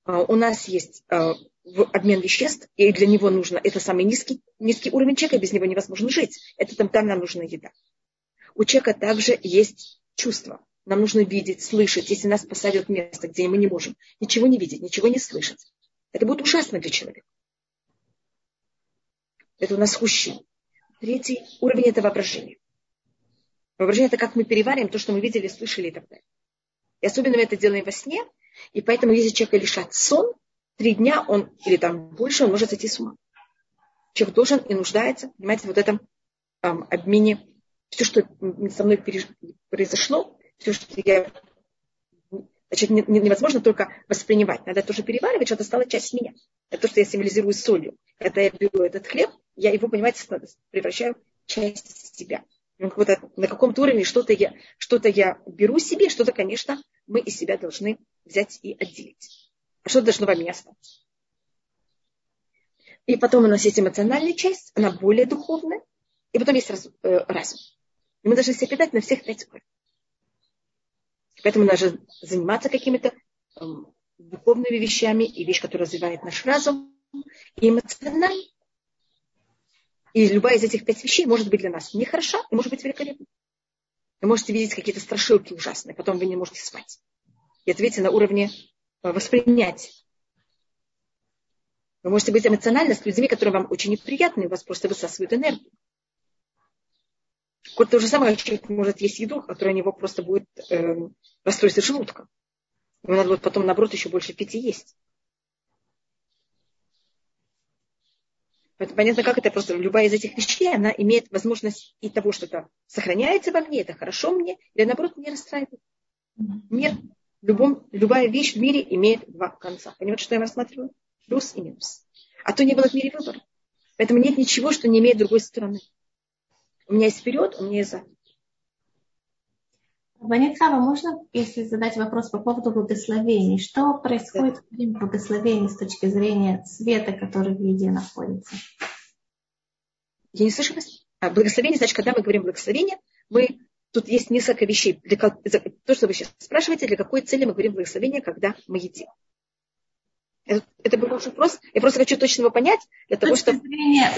А, у нас есть а, в обмен веществ, и для него нужно, это самый низкий, низкий уровень человека, без него невозможно жить. Это там, там нам нужна еда. У человека также есть чувства. Нам нужно видеть, слышать. Если нас посадят в место, где мы не можем ничего не видеть, ничего не слышать, это будет ужасно для человека. Это у нас хущи. Третий уровень – это воображение. Воображение – это как мы перевариваем то, что мы видели, слышали и так далее. И особенно мы это делаем во сне. И поэтому, если человека лишат сон, три дня он, или там больше, он может сойти с ума. Человек должен и нуждается, понимаете, вот этом эм, обмене. Все, что со мной произошло, все, что я... Значит, невозможно только воспринимать. Надо тоже переваривать, что это стало часть меня. Это то, что я символизирую солью. Когда я беру этот хлеб, я его, понимаете, превращаю в часть себя. На каком-то уровне что-то я, что-то я беру себе, что-то, конечно, мы из себя должны взять и отделить. А что должно во остаться? И потом у нас есть эмоциональная часть, она более духовная. И потом есть раз, э, разум. И мы должны себя питать на всех пять уровней. Поэтому нужно заниматься какими-то э, духовными вещами и вещь, которая развивает наш разум, и эмоционально. И любая из этих пять вещей может быть для нас нехороша и может быть великолепна. Вы можете видеть какие-то страшилки ужасные, потом вы не можете спать. И ответьте на уровне воспринять. Вы можете быть эмоционально с людьми, которые вам очень неприятны, у вас просто высасывают энергию. Вот то же самое, человек может есть еду, которая у него просто будет э, расстройство желудка. Ему надо будет потом, наоборот, еще больше пить и есть. Поэтому понятно, как это просто любая из этих вещей, она имеет возможность и того, что это сохраняется во мне, это хорошо мне, или наоборот, не расстраивает. Мир любом, любая вещь в мире имеет два конца. Понимаете, что я рассматриваю? Плюс и минус. А то не было в мире выбора. Поэтому нет ничего, что не имеет другой стороны. У меня есть вперед, у меня есть задом. Ванитхава, можно, если задать вопрос по поводу благословений? Что происходит в время благословений с точки зрения света, который в еде находится? Я не слышу вас. А, благословение, значит, когда мы говорим благословение, мы Тут есть несколько вещей. Для, то, что вы сейчас спрашиваете, для какой цели мы говорим благословение, когда мы едим. Это, это был очень вопрос. Я просто хочу точно его понять, для того, чтобы понимания,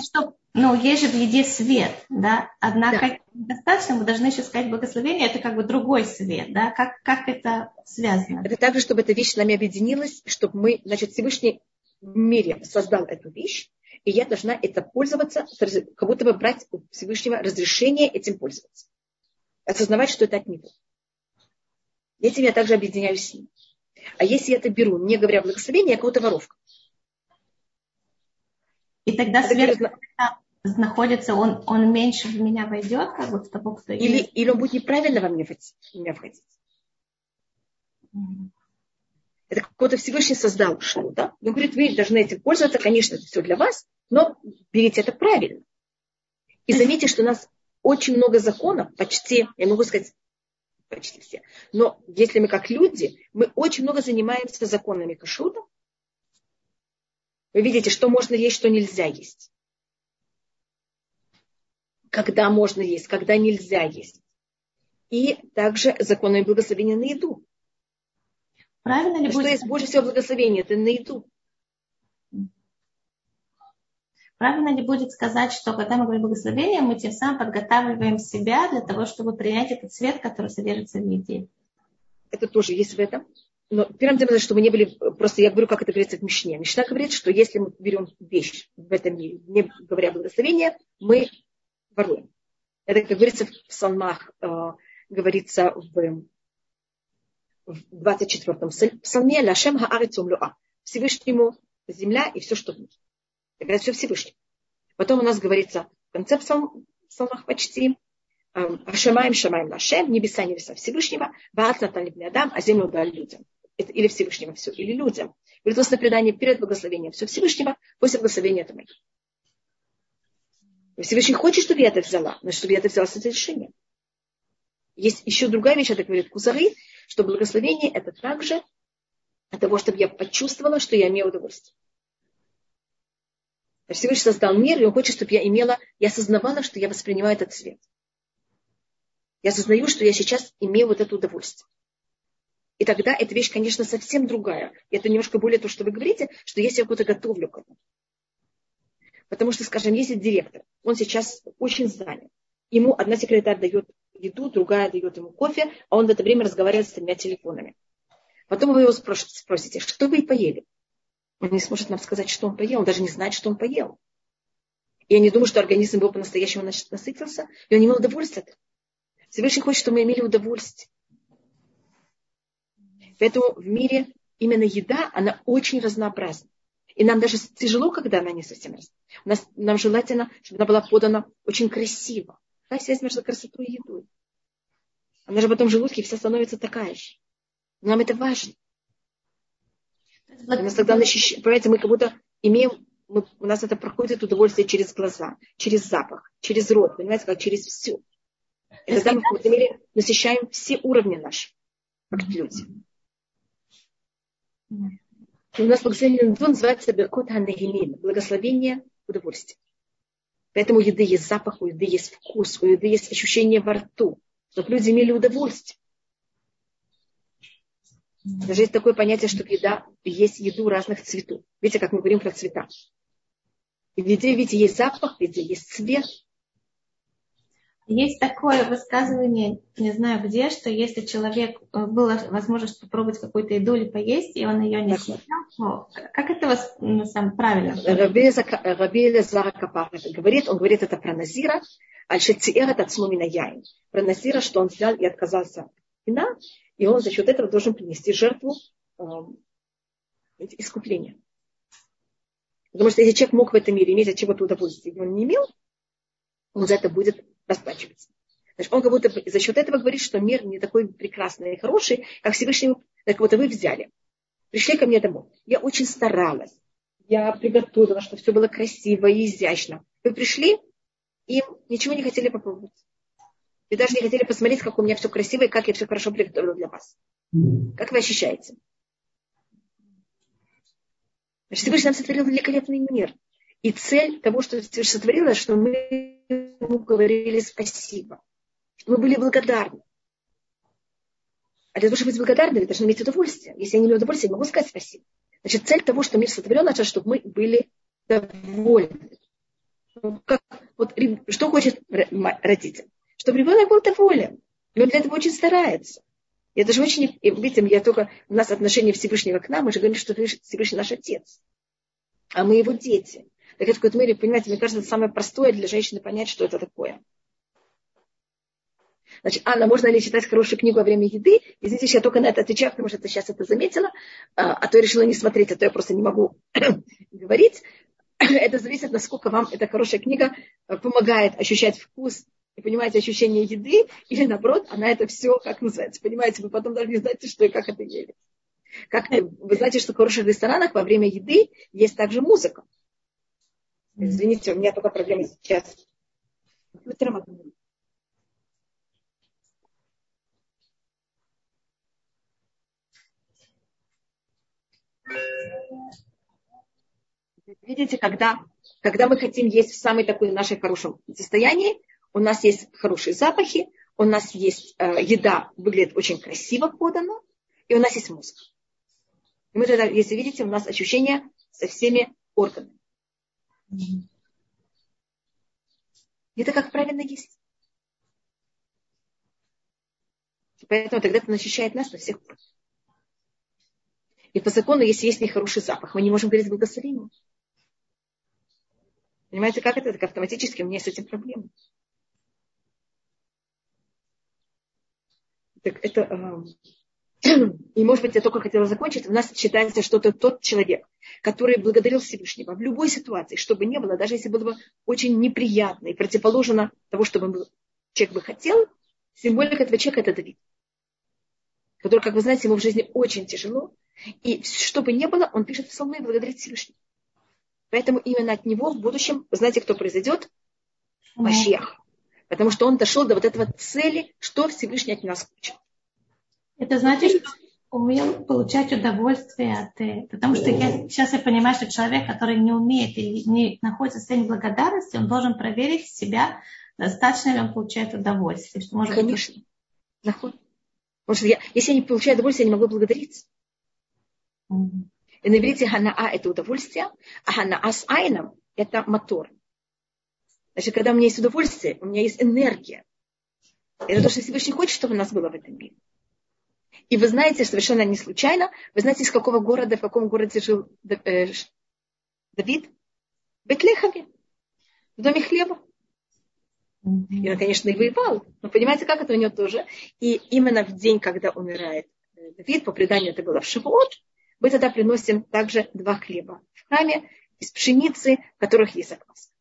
что ну, есть же в еде свет, да? Однако да. достаточно, мы должны еще сказать благословение, это как бы другой свет, да? Как, как это связано? Это также, чтобы эта вещь с нами объединилась, чтобы мы, значит, Всевышний в мире создал эту вещь, и я должна это пользоваться, как будто бы брать у Всевышнего разрешение этим пользоваться осознавать, что это от него. Этим я также объединяюсь с ним. А если я это беру, не говоря благословение, я кого-то воровка. И тогда свет находится, он, он меньше в меня войдет, как вот того, кто или, есть. или он будет неправильно во мне, в меня входить. Mm. Это какой-то Всевышний создал что да? Он говорит, вы должны этим пользоваться, конечно, это все для вас, но берите это правильно. И заметьте, что у нас очень много законов, почти, я могу сказать, почти все. Но если мы как люди, мы очень много занимаемся законами кашрута. Вы видите, что можно есть, что нельзя есть. Когда можно есть, когда нельзя есть. И также законы благословения на еду. Правильно ли что будет... есть больше всего благословения? Это на еду. Правильно ли будет сказать, что когда мы говорим благословение, мы тем самым подготавливаем себя для того, чтобы принять этот цвет, который содержится в еде? Это тоже есть в этом. Но первым делом, чтобы не были, просто я говорю, как это говорится в Мишне. Мишна говорит, что если мы берем вещь в этом мире, не говоря благословение, мы воруем. Это, как говорится в псалмах, э, говорится в, в 24-м псалме «Лашем хаарицум луа» Всевышнему земля и все, что в ней. Это все Всевышний. Потом у нас говорится в конце псалмах почти Ашамаем Шамаем Лашем, небеса, небеса Всевышнего, Баат Натан Адам, а землю дал людям. Это или Всевышнего все, или людям. Говорит устное предание перед благословением все Всевышнего, после благословения это мы. Всевышний хочет, чтобы я это взяла, но чтобы я это взяла с этим решением. Есть еще другая вещь, это говорит Кузары, что благословение это также от того, чтобы я почувствовала, что я имею удовольствие. Всевышний создал мир, и он хочет, чтобы я имела, я осознавала, что я воспринимаю этот свет. Я осознаю, что я сейчас имею вот это удовольствие. И тогда эта вещь, конечно, совсем другая. И это немножко более то, что вы говорите, что я себя куда-то готовлю к этому. Потому что, скажем, если директор, он сейчас очень занят. Ему одна секретарь дает еду, другая дает ему кофе, а он в это время разговаривает с тремя телефонами. Потом вы его спросите, что вы поели? Он не сможет нам сказать, что он поел. Он даже не знает, что он поел. И я не думаю, что организм его по-настоящему насытился, и он не имел удовольствия. Всевышний хочет, чтобы мы имели удовольствие. Поэтому в мире именно еда, она очень разнообразна. И нам даже тяжело, когда она не совсем. У нас, нам желательно, чтобы она была подана очень красиво. Какая связь между красотой и едой? Она же потом в желудке вся становится такая же. Нам это важно. У нас тогда ощущение, понимаете, мы как будто имеем, мы, у нас это проходит удовольствие через глаза, через запах, через рот, понимаете, как через все. И тогда мы в какой-то мере насыщаем все уровни наши, как люди. У нас благословение называется Беркот Ханагилин, благословение удовольствия. Поэтому у еды есть запах, у еды есть вкус, у еды есть ощущение во рту, чтобы люди имели удовольствие. Даже есть такое понятие, что еда, есть еду разных цветов. Видите, как мы говорим про цвета. Везде, видите, есть запах, везде есть цвет. Есть такое высказывание, не знаю где, что если человек э, была возможность попробовать какую-то еду или поесть, и он ее не съел, то как это вас на самом правильно? Раби Лезара Капар это говорит, он говорит это про Назира, аль-шециэр это цмумина яин. Про Назира, что он взял и отказался от вина, и он за счет этого должен принести жертву э, искупления. Потому что если человек мог в этом мире иметь от чего-то удовольствие, и он не имел, он за это будет расплачиваться. Значит, он как будто за счет этого говорит, что мир не такой прекрасный и хороший, как Всевышний, как будто вы взяли. Пришли ко мне домой. Я очень старалась. Я приготовила, чтобы все было красиво и изящно. Вы пришли, и ничего не хотели попробовать. И даже не хотели посмотреть, как у меня все красиво и как я все хорошо приготовила для вас. Как вы ощущаете? Значит, Всевышний нам сотворил великолепный мир. И цель того, что Всевышний сотворил, что мы ему говорили спасибо. Что мы были благодарны. А для того, чтобы быть благодарны, вы должны иметь удовольствие. Если я не имею удовольствия, я могу сказать спасибо. Значит, цель того, что мир сотворен, это чтобы мы были довольны. Как, вот, что хочет родитель? чтобы ребенок был доволен. И он для этого очень старается. И это же очень, видите, я только, у нас отношение Всевышнего к нам, мы же говорим, что Всевышний наш отец, а мы его дети. Так это в какой-то мере, понимаете, мне кажется, это самое простое для женщины понять, что это такое. Значит, Анна, можно ли читать хорошую книгу во время еды? Извините, я только на это отвечаю, потому что я сейчас это заметила, а, а то я решила не смотреть, а то я просто не могу говорить. Это зависит, насколько вам эта хорошая книга э, помогает ощущать вкус и понимаете ощущение еды, или наоборот, она это все, как называется, понимаете, вы потом даже не знаете, что и как это ели. Как, вы знаете, что в хороших ресторанах во время еды есть также музыка. Извините, у меня только проблемы сейчас. Видите, когда, когда мы хотим есть в самой такой нашей хорошем состоянии, у нас есть хорошие запахи, у нас есть э, еда, выглядит очень красиво подана, и у нас есть мозг. И мы тогда, если видите, у нас ощущение со всеми органами. Это как правильно есть. Поэтому тогда это защищает нас на всех уровнях. И по закону, если есть нехороший запах, мы не можем говорить благословение. Понимаете, как это? Так автоматически у меня с этим проблемы. Так это... Э, и, может быть, я только хотела закончить. У нас считается, что это тот человек, который благодарил Всевышнего в любой ситуации, чтобы не было, даже если было бы очень неприятно и противоположно того, что человек бы хотел, символика этого человека – это Давид который, как вы знаете, ему в жизни очень тяжело. И что бы ни было, он пишет псалмы и благодарит Всевышнего. Поэтому именно от него в будущем, знаете, кто произойдет? Машьях. Потому что он дошел до вот этого цели, что Всевышний от нас хочет. Это значит, что умел получать удовольствие от... Потому что я, сейчас я понимаю, что человек, который не умеет или не находится в состоянии благодарности, он должен проверить себя, достаточно ли он получает удовольствие. Что, может Конечно. Быть, Потому что я, если я не получаю удовольствие, я не могу благодарить. Mm-hmm. И на иврите ханаа – это удовольствие, а ханаа с айном – это мотор. Значит, когда у меня есть удовольствие, у меня есть энергия. Это то, что Всевышний хочет, чтобы у нас было в этом мире. И вы знаете, совершенно не случайно, вы знаете, из какого города, в каком городе жил э, Давид? В Бетлехове, в доме хлеба. И он, конечно, и воевал. Но понимаете, как это у него тоже? И именно в день, когда умирает э, Давид, по преданию это было в Шивот, мы тогда приносим также два хлеба в храме из пшеницы, в которых есть закваска.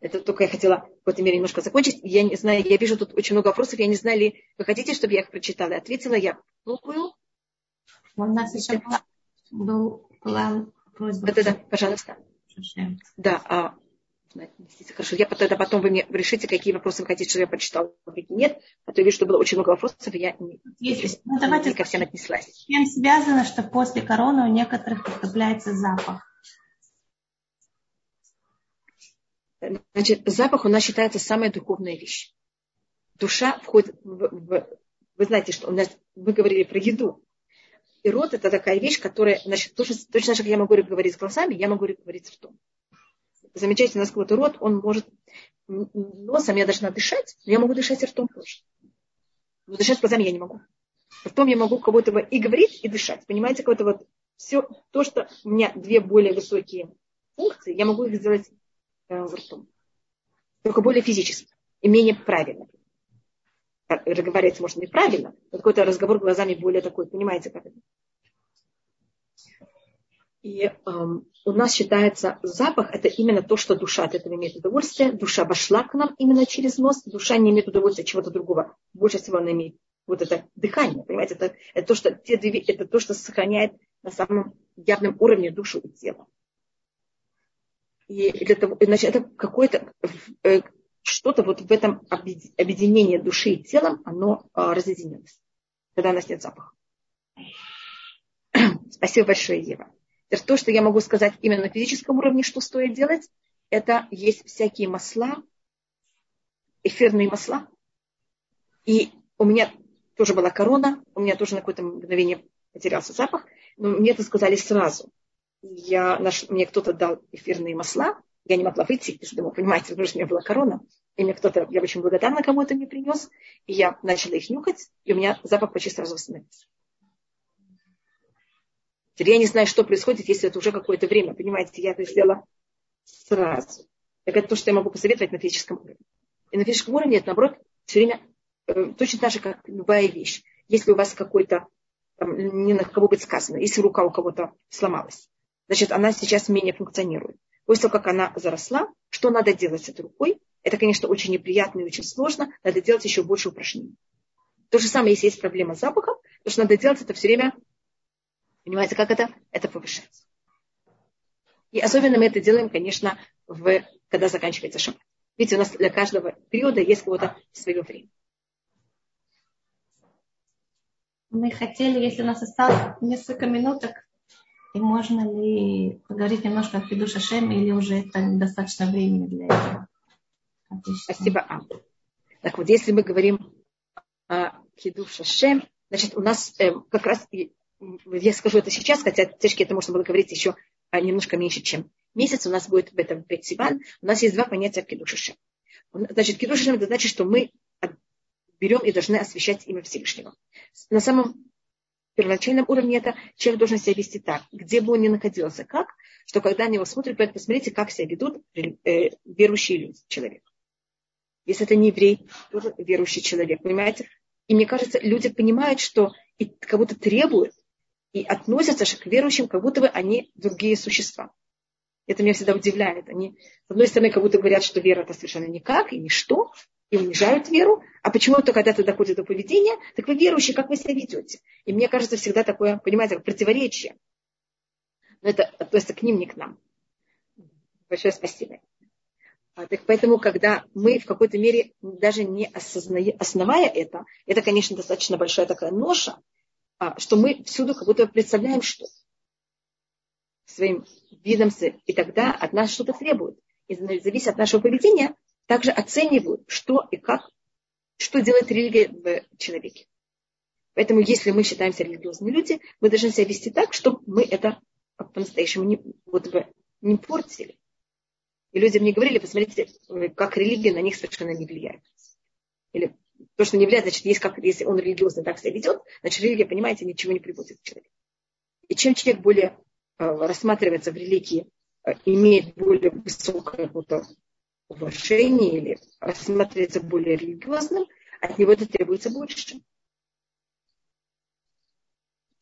Это только я хотела в какой-то мере немножко закончить. Я не знаю, я вижу тут очень много вопросов. Я не знаю, ли вы хотите, чтобы я их прочитала ответила. Я пробую. У нас еще была, был, была просьба. Да, да, да, пожалуйста. Да, а, Хорошо, я тогда потом вы мне решите, какие вопросы вы хотите, чтобы я прочитала, какие нет. А то я вижу, что было очень много вопросов, и я не, Есть, ну, давайте не ко всем отнеслась. С чем связано, что после короны у некоторых появляется запах? Значит, запах у нас считается самая духовная вещь. Душа входит в, в вы знаете, что у нас, мы говорили про еду. И рот это такая вещь, которая, значит, точно, точно как я могу говорить с глазами, я могу говорить ртом замечаете, у нас какой-то рот, он может носом я должна дышать, но я могу дышать ртом тоже. Но дышать глазами я не могу. Ртом я могу кого-то и говорить, и дышать. Понимаете, какое-то вот все то, что у меня две более высокие функции, я могу их сделать ртом. Только более физически и менее правильно. Разговаривать можно неправильно, но какой-то разговор глазами более такой, понимаете, как это? И эм, у нас считается запах, это именно то, что душа от этого имеет удовольствие. Душа вошла к нам именно через нос. Душа не имеет удовольствия от чего-то другого. Больше всего она имеет вот это дыхание. Понимаете, это, это, то, что, те две, это то, что сохраняет на самом явном уровне душу и тело. И для того, значит, это какое-то э, что-то вот в этом объединении души и телом, оно э, разъединилось. Когда у нас нет запаха. Спасибо большое, Ева. То, что я могу сказать именно на физическом уровне, что стоит делать, это есть всякие масла, эфирные масла. И у меня тоже была корона, у меня тоже на какое-то мгновение потерялся запах, но мне это сказали сразу. Я, наш, мне кто-то дал эфирные масла, я не могла выйти, что думаю, понимаете, потому что у меня была корона, и мне кто-то, я очень благодарна кому-то мне принес, и я начала их нюхать, и у меня запах почти сразу восстановился. Теперь я не знаю, что происходит, если это уже какое-то время. Понимаете, я это сделала сразу. Так это то, что я могу посоветовать на физическом уровне. И на физическом уровне это, наоборот, все время э, точно так же, как любая вещь. Если у вас какой-то, не на кого быть сказано, если рука у кого-то сломалась, значит, она сейчас менее функционирует. После того, как она заросла, что надо делать с этой рукой? Это, конечно, очень неприятно и очень сложно. Надо делать еще больше упражнений. То же самое, если есть проблема с запахом, то, что надо делать, это все время Понимаете, как это? Это повышается. И особенно мы это делаем, конечно, в, когда заканчивается шаббат. Видите, у нас для каждого периода есть какое-то свое время. Мы хотели, если у нас осталось несколько минуток, И можно ли поговорить немножко о Киду Шашем, или уже это недостаточно времени для этого? Спасибо, Ам. Так вот, если мы говорим о Киду Шашем, значит, у нас э, как раз, я скажу это сейчас, хотя точки это можно было говорить еще а, немножко меньше, чем месяц. У нас будет в этом Бетсиван. У нас есть два понятия в Киду Шашем. Значит, Киду Шашем это значит, что мы берем и должны освещать имя Всевышнего. На самом первоначальном уровне это человек должен себя вести так, где бы он ни находился, как, что когда на него смотрят, говорят, посмотрите, как себя ведут э, верующие люди, человек. Если это не еврей, тоже верующий человек, понимаете? И мне кажется, люди понимают, что и как будто требуют и относятся к верующим, как будто бы они другие существа. Это меня всегда удивляет. Они, с одной стороны, как будто говорят, что вера это совершенно никак и ничто, и унижают веру, а почему-то, когда это доходит до поведения, так вы верующие, как вы себя ведете. И мне кажется, всегда такое, понимаете, противоречие. Но это относится к ним, не к нам. Большое спасибо. А, так поэтому, когда мы в какой-то мере даже не осозная, основая это, это, конечно, достаточно большая такая ноша, а, что мы всюду как будто представляем что своим видом, и тогда от нас что-то требуют. И зависит от нашего поведения, также оценивают, что и как, что делает религия в человеке. Поэтому, если мы считаемся религиозными люди, мы должны себя вести так, чтобы мы это по-настоящему не, вот бы, не портили. И люди мне говорили, посмотрите, как религия на них совершенно не влияет. Или то, что не влияет, значит, есть как, если он религиозно так себя ведет, значит, религия, понимаете, ничего не приводит к человеку. И чем человек более э, рассматривается в религии, э, имеет более высокое уважение или рассматривается более религиозным, от него это требуется больше.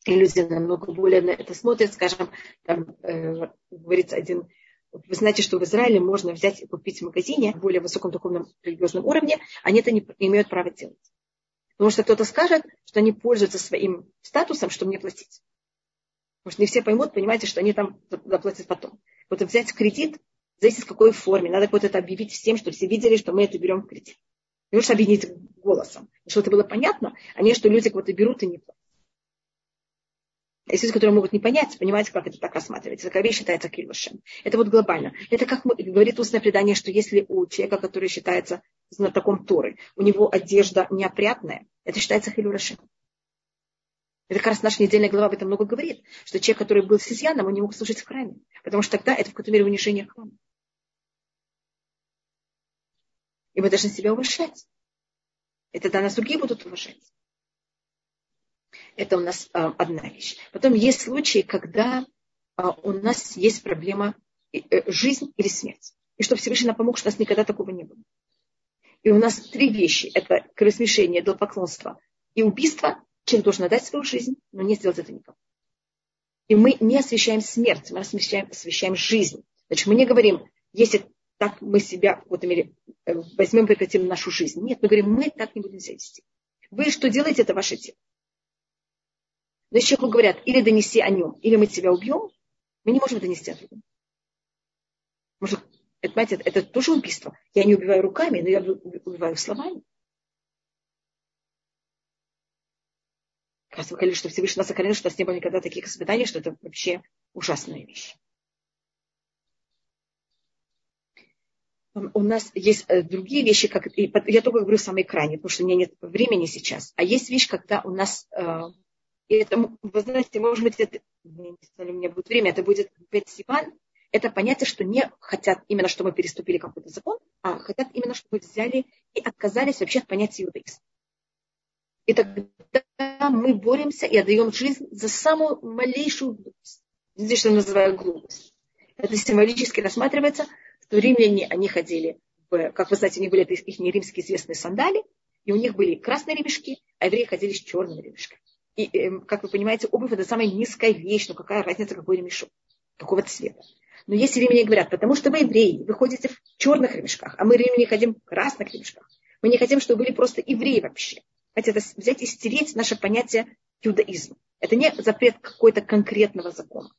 И люди намного более на это смотрят, скажем, там э, говорится один, вы знаете, что в Израиле можно взять и купить в магазине в более высоком духовном религиозном уровне, они это не имеют права делать. Потому что кто-то скажет, что они пользуются своим статусом, чтобы мне платить. Потому что не все поймут, понимаете, что они там заплатят потом. Вот взять кредит зависит в какой форме. Надо вот это объявить всем, чтобы все видели, что мы это берем в кредит. Не лучше объединить голосом, чтобы это было понятно, а не что люди кого-то берут и не платят. Есть люди, которые могут не понять, понимаете, как это так рассматривается. Такая вещь считается килушем. Это вот глобально. Это как говорит устное предание, что если у человека, который считается знатоком Торы, у него одежда неопрятная, это считается хилюрашем. Это как раз наша недельная глава об этом много говорит, что человек, который был сизьяном, он не мог служить в храме, потому что тогда это в какой-то мере унижение храма. И мы должны себя уважать. И тогда нас другие будут уважать. Это у нас а, одна вещь. Потом есть случаи, когда а, у нас есть проблема э, жизнь или смерть. И чтобы Всевышний нам помог, что у нас никогда такого не было. И у нас три вещи. Это кровосмешение, поклонства и убийство. Человек должен отдать свою жизнь, но не сделать это никому. И мы не освещаем смерть, мы освещаем, освещаем жизнь. Значит, мы не говорим, если так мы себя в какой-то мере э, возьмем, прекратим нашу жизнь. Нет, мы говорим, мы так не будем себя вести. Вы что делаете, это ваше дело. Но если человеку говорят, или донеси о нем, или мы тебя убьем, мы не можем донести о другом. Может, это, понимаете, это, тоже убийство. Я не убиваю руками, но я убиваю словами. Кажется, вы говорили, что Всевышний нас сохранил, что нас не было никогда таких испытаний, что это вообще ужасная вещь. У нас есть э, другие вещи, как я только говорю в самом экране, потому что у меня нет времени сейчас. А есть вещь, когда у нас, э, и это, вы знаете, может быть, это, не знаю, у меня будет время, это будет Бетсиван, это понятие, что не хотят именно, что мы переступили какой-то закон, а хотят именно, чтобы взяли и отказались вообще от понятия иудаизма. И тогда мы боремся и отдаем жизнь за самую малейшую. Здесь что называю глупость. Это символически рассматривается – то римляне, они ходили, в, как вы знаете, у них были их римские известные сандали, и у них были красные ремешки, а евреи ходили с черными ремешками. И, э, как вы понимаете, обувь это самая низкая вещь, но какая разница, какой ремешок, какого цвета. Но если римляне говорят, потому что вы евреи, вы ходите в черных ремешках, а мы римляне ходим в красных ремешках. Мы не хотим, чтобы были просто евреи вообще. Хотите это взять и стереть наше понятие иудаизма. Это не запрет какой-то конкретного закона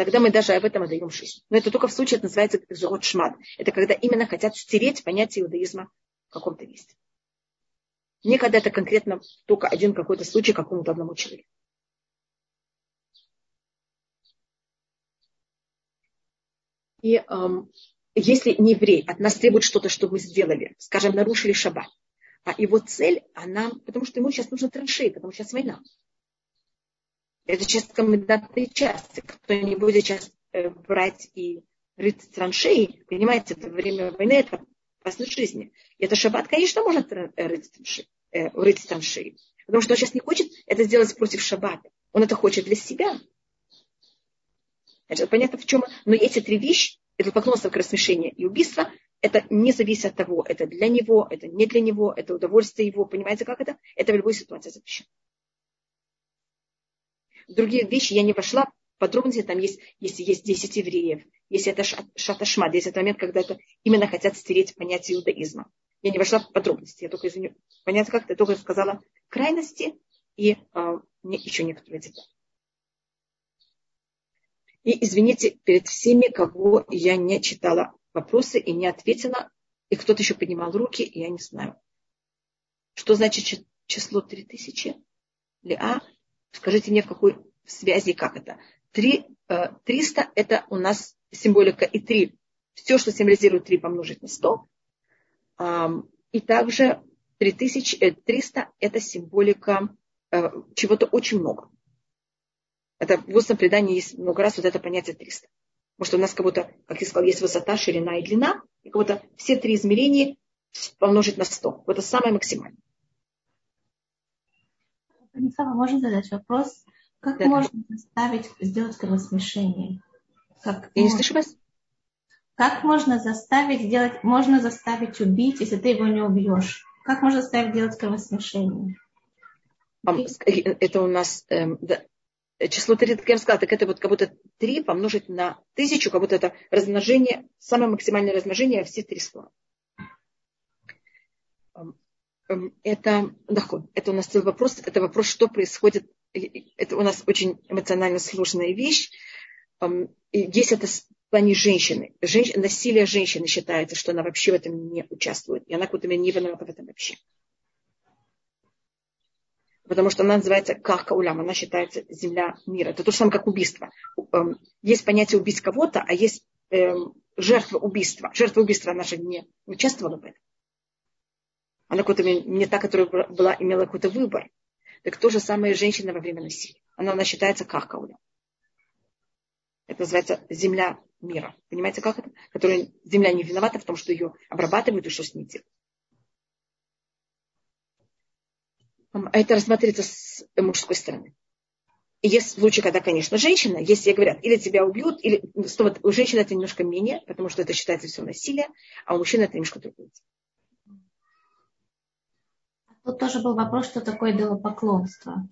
Тогда мы даже об этом отдаем жизнь. Но это только в случае, это называется жрот шмат. Это когда именно хотят стереть понятие иудаизма в каком-то месте. Не когда это конкретно только один какой-то случай какому-то одному человеку. И эм, если не еврей от нас требует что-то, чтобы мы сделали, скажем, нарушили шаббат, а его цель, она, потому что ему сейчас нужно траншеи, потому что сейчас война. Это сейчас комендантные части. Кто не будет сейчас э, брать и рыть траншеи, понимаете, это время войны, это опасность жизни. И это шаббат, конечно, может рыть траншеи, э, рыть траншеи. Потому что он сейчас не хочет это сделать против шаббата. Он это хочет для себя. Значит, понятно, в чем. Но эти три вещи, это поклонство, рассмешение и убийство, это не зависит от того, это для него, это не для него, это удовольствие его. Понимаете, как это? Это в любой ситуации запрещено. Другие вещи я не вошла, подробности там есть, если есть 10 евреев, если это шаташмат, если это момент, когда это именно хотят стереть понятие иудаизма. Я не вошла в подробности, я только извиню. Понятно как? Я только сказала крайности и а, не, еще некоторые детали. И извините перед всеми, кого я не читала вопросы и не ответила, и кто-то еще поднимал руки, и я не знаю. Что значит число 3000? Лиа? Скажите мне, в какой связи, как это? 3, 300 э, это у нас символика и 3. Все, что символизирует 3 помножить на 100. И также 3300 это символика э, чего-то очень много. Это в устном предании есть много раз вот это понятие 300. Потому что у нас как будто, как я сказала, есть высота, ширина и длина, и как будто все три измерения помножить на 100. Это самое максимальное. Станислава, можно задать вопрос? Как да. можно заставить сделать кровосмешение? Как Я не слышу вас. Как можно заставить сделать, можно заставить убить, если ты его не убьешь? Как можно заставить делать кровосмешение? Это у нас эм, да, число 3, как я сказала, так это вот как будто 3 помножить на тысячу, как будто это размножение, самое максимальное размножение все три слова. Это, доход, это у нас целый вопрос, это вопрос, что происходит, это у нас очень эмоционально сложная вещь. Есть это в плане женщины. Женщ... Насилие женщины считается, что она вообще в этом не участвует. И она как-то не виновата в этом вообще потому что она называется Кахка Улям, она считается земля мира. Это то же самое, как убийство. Эм, есть понятие убить кого-то, а есть эм, жертва убийства. Жертва убийства, она же не участвовала в этом. Она какой-то не та, которая была, имела какой-то выбор. Так то же самое женщина во время насилия. Она, она считается Кахка Улям. Это называется земля мира. Понимаете, как это? Которая земля не виновата в том, что ее обрабатывают и что с ней делают. А это рассматривается с мужской стороны. И есть случаи, когда, конечно, женщина, если говорят, или тебя убьют, или снова, у женщины это немножко менее, потому что это считается все насилие, а у мужчины это немножко другое. Тут тоже был вопрос, что такое идолопоклонство.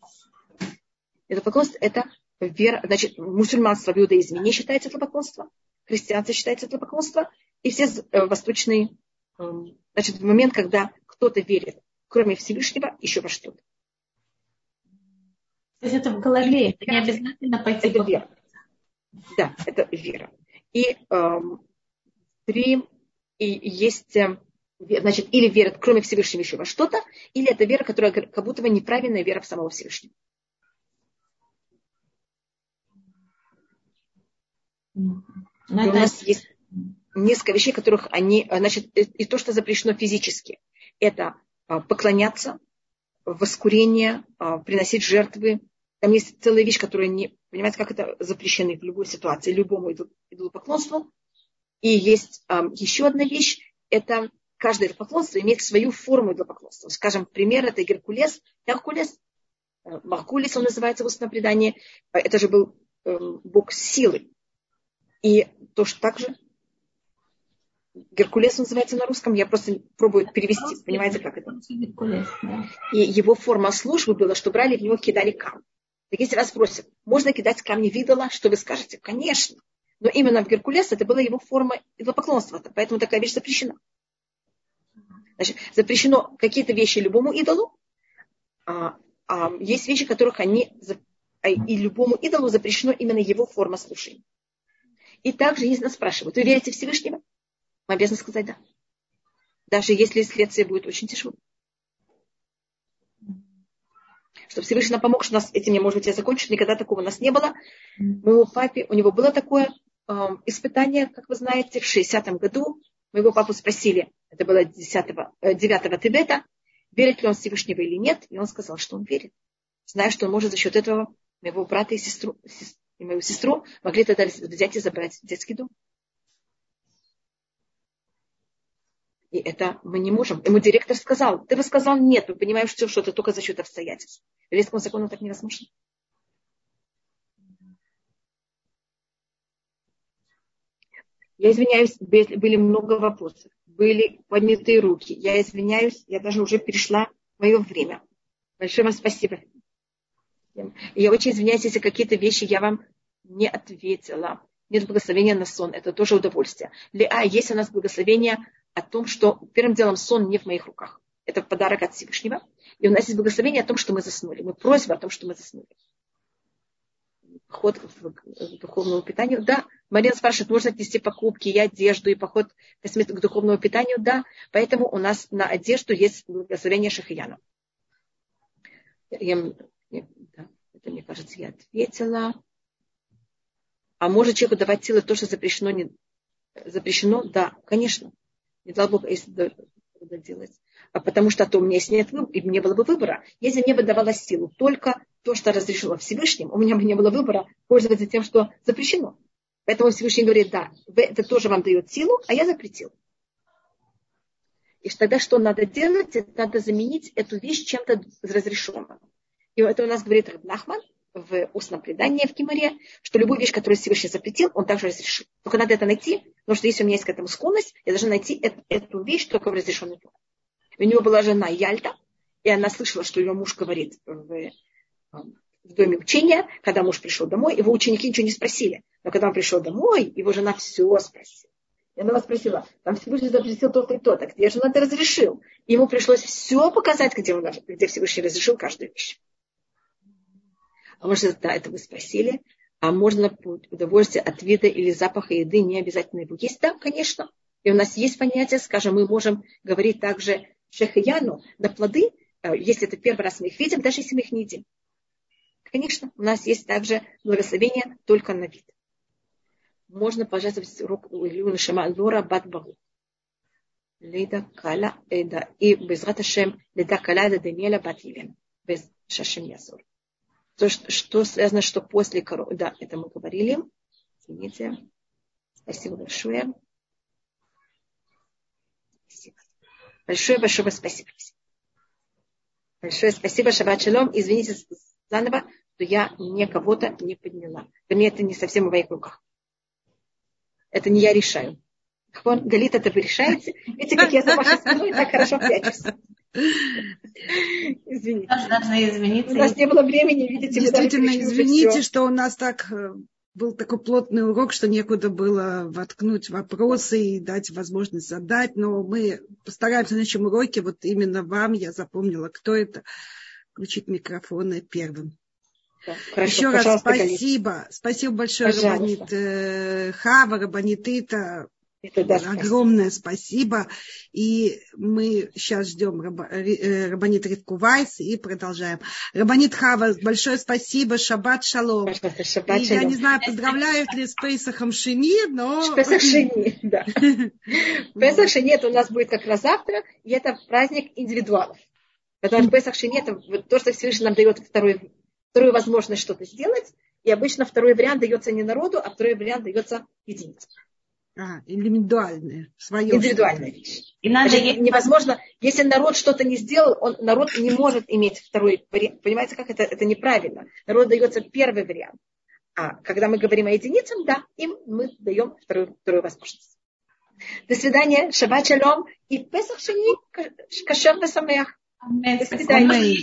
Идолопоклонство – это вера, значит, мусульманство в иудаизме не считается идолопоклонство, христианство считается идолопоклонство, и все э, восточные, эм, значит, в момент, когда кто-то верит кроме Всевышнего, еще во что-то. То есть это в голове, это не обязательно пойти. Это вера. Да, это вера. И эм, три, и есть, э, значит, или верят, кроме Всевышнего, еще во что-то, или это вера, которая как будто бы неправильная вера в самого Всевышнего. Но это... У нас есть несколько вещей, которых они, значит, и то, что запрещено физически, это а, поклоняться, воскурение, а, приносить жертвы. Там есть целая вещь, которая не... Понимаете, как это запрещены в любой ситуации, любому идолопоклонству. И есть еще одна вещь, это каждое идолопоклонство имеет свою форму идолопоклонства. Скажем, пример это Геркулес, Геркулес, э, Маркулис он называется в устном предании. Это же был эм, бог силы. И то, что также Геркулес называется на русском, я просто пробую перевести, понимаете, как это? И его форма службы была, что брали в него, кидали камни. Так если вас спросят, можно кидать камни в идола, что вы скажете? Конечно. Но именно в Геркулес это была его форма идолопоклонства, поэтому такая вещь запрещена. Значит, запрещено какие-то вещи любому идолу, а, а есть вещи, которых они а, и любому идолу запрещено именно его форма служения. И также, если нас спрашивают, вы верите Всевышнего? Мы обязаны сказать да. Даже если следствие будет очень тяжело. Чтобы Всевышний нам помог, что нас этим не может быть я закончу, никогда такого у нас не было. Моему папе, у него было такое, испытание, как вы знаете, в 60-м году. Моего папу спросили, это было 10 9 Тибета, верит ли он Всевышнего или нет, и он сказал, что он верит. Зная, что он может за счет этого моего брата и сестру, и мою сестру могли тогда взять и забрать детский дом. И это мы не можем. Ему директор сказал, ты бы сказал нет, мы понимаем, что, что это только за счет обстоятельств. Еврейскому закону так невозможно. Я извиняюсь, были много вопросов, были поднятые руки. Я извиняюсь, я даже уже перешла мое время. Большое вам спасибо. Я очень извиняюсь, если какие-то вещи я вам не ответила. Нет благословения на сон, это тоже удовольствие. А есть у нас благословение о том, что первым делом сон не в моих руках. Это подарок от Всевышнего. И у нас есть благословение о том, что мы заснули. Мы просьба о том, что мы заснули. Ход к духовному питанию. Да, Марина спрашивает, можно отнести покупки и одежду, и поход к духовному питанию? Да, поэтому у нас на одежду есть благословение Шахияна. Я, да, это, мне кажется, я ответила. А может человеку давать силы то, что запрещено? Не, запрещено? Да, конечно. Не дал Бог, если это делать. А потому что а то у меня есть нет выбора, и мне было бы выбора. Если мне бы давала силу только то, что разрешено Всевышним, у меня бы не было выбора пользоваться тем, что запрещено. Поэтому Всевышний говорит, да, это тоже вам дает силу, а я запретил. И тогда что надо делать? Надо заменить эту вещь чем-то разрешенным. И это у нас говорит Рабнахман в устном предании в Кимаре, что любую вещь, которую Всевышний запретил, он также разрешил. Только надо это найти, потому что если у меня есть к этому склонность, я должна найти эту, эту вещь только в разрешенной форме. У него была жена Яльта, и она слышала, что ее муж говорит в, в доме учения, когда муж пришел домой, его ученики ничего не спросили. Но когда он пришел домой, его жена все спросила. И она вас спросила, там Всевышний запретил то-то и то-то, где же он это разрешил? И ему пришлось все показать, где, он, где Всевышний разрешил каждую вещь. А может, да, это вы спросили. А можно удовольствие от вида или запаха еды, не обязательно его есть? Да, конечно. И у нас есть понятие, скажем, мы можем говорить также шехаяну на плоды, э, если это первый раз мы их видим, даже если мы их не едим. Конечно, у нас есть также благословение только на вид. Можно пожаловать урок у Илюна Шама Лора Бат Багу. Лида Кала Эда. И без Раташем Лида Кала Эда Даниэля Бат Елена. Без Шашем Ясур. То, что, что связано, что после коровы. Да, это мы говорили. Извините. Спасибо большое. Спасибо. Большое, большое спасибо. Большое спасибо, Шаббат Шалом. Извините заново, что я не кого-то не подняла. Вернее, это не совсем в моих руках. Это не я решаю. Галит, это вы решаете. Видите, как я за вашей спиной так хорошо прячусь. Извините. Должна извиниться. У нас не было времени, видите. Действительно, извините, что у нас так э, был такой плотный урок, что некуда было воткнуть вопросы и дать возможность задать, но мы постараемся на следующем уроке, вот именно вам я запомнила, кто это, включить микрофоны первым. Да, хорошо, Еще раз спасибо. Галит. Спасибо большое. Рабанит э, Хава, Рабанит Ита, это да, Огромное спасибо. И мы сейчас ждем э, Рабанит Ривку Вайс и продолжаем. Рабанит Хава, большое спасибо. Шаббат шалом. Шаббат и шалом. я не знаю, поздравляют ли с Пейсахом Шини, но... Пейсах Шини, да. Пейсах Шини это у нас будет как раз завтра, и это праздник индивидуалов. Потому что Пейсах Шини это то, что Всевышний нам дает вторую, вторую возможность что-то сделать. И обычно второй вариант дается не народу, а второй вариант дается единице. А, индивидуальное, свое. Индивидуальная вещь. И надо Значит, невозможно, если народ что-то не сделал, он, народ не может иметь второй вариант. Понимаете, как это? Это неправильно. Народу дается первый вариант. А когда мы говорим о единицах, да, им мы даем вторую, вторую возможность. До свидания, шаббат шалом и песах шини кашер самеях. До свидания.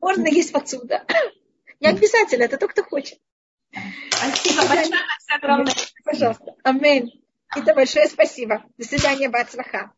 Можно есть отсюда. Не обязательно, это только кто хочет. Спасибо большое, огромное. Пожалуйста. Аминь. Это большое спасибо. До свидания, Бацлаха.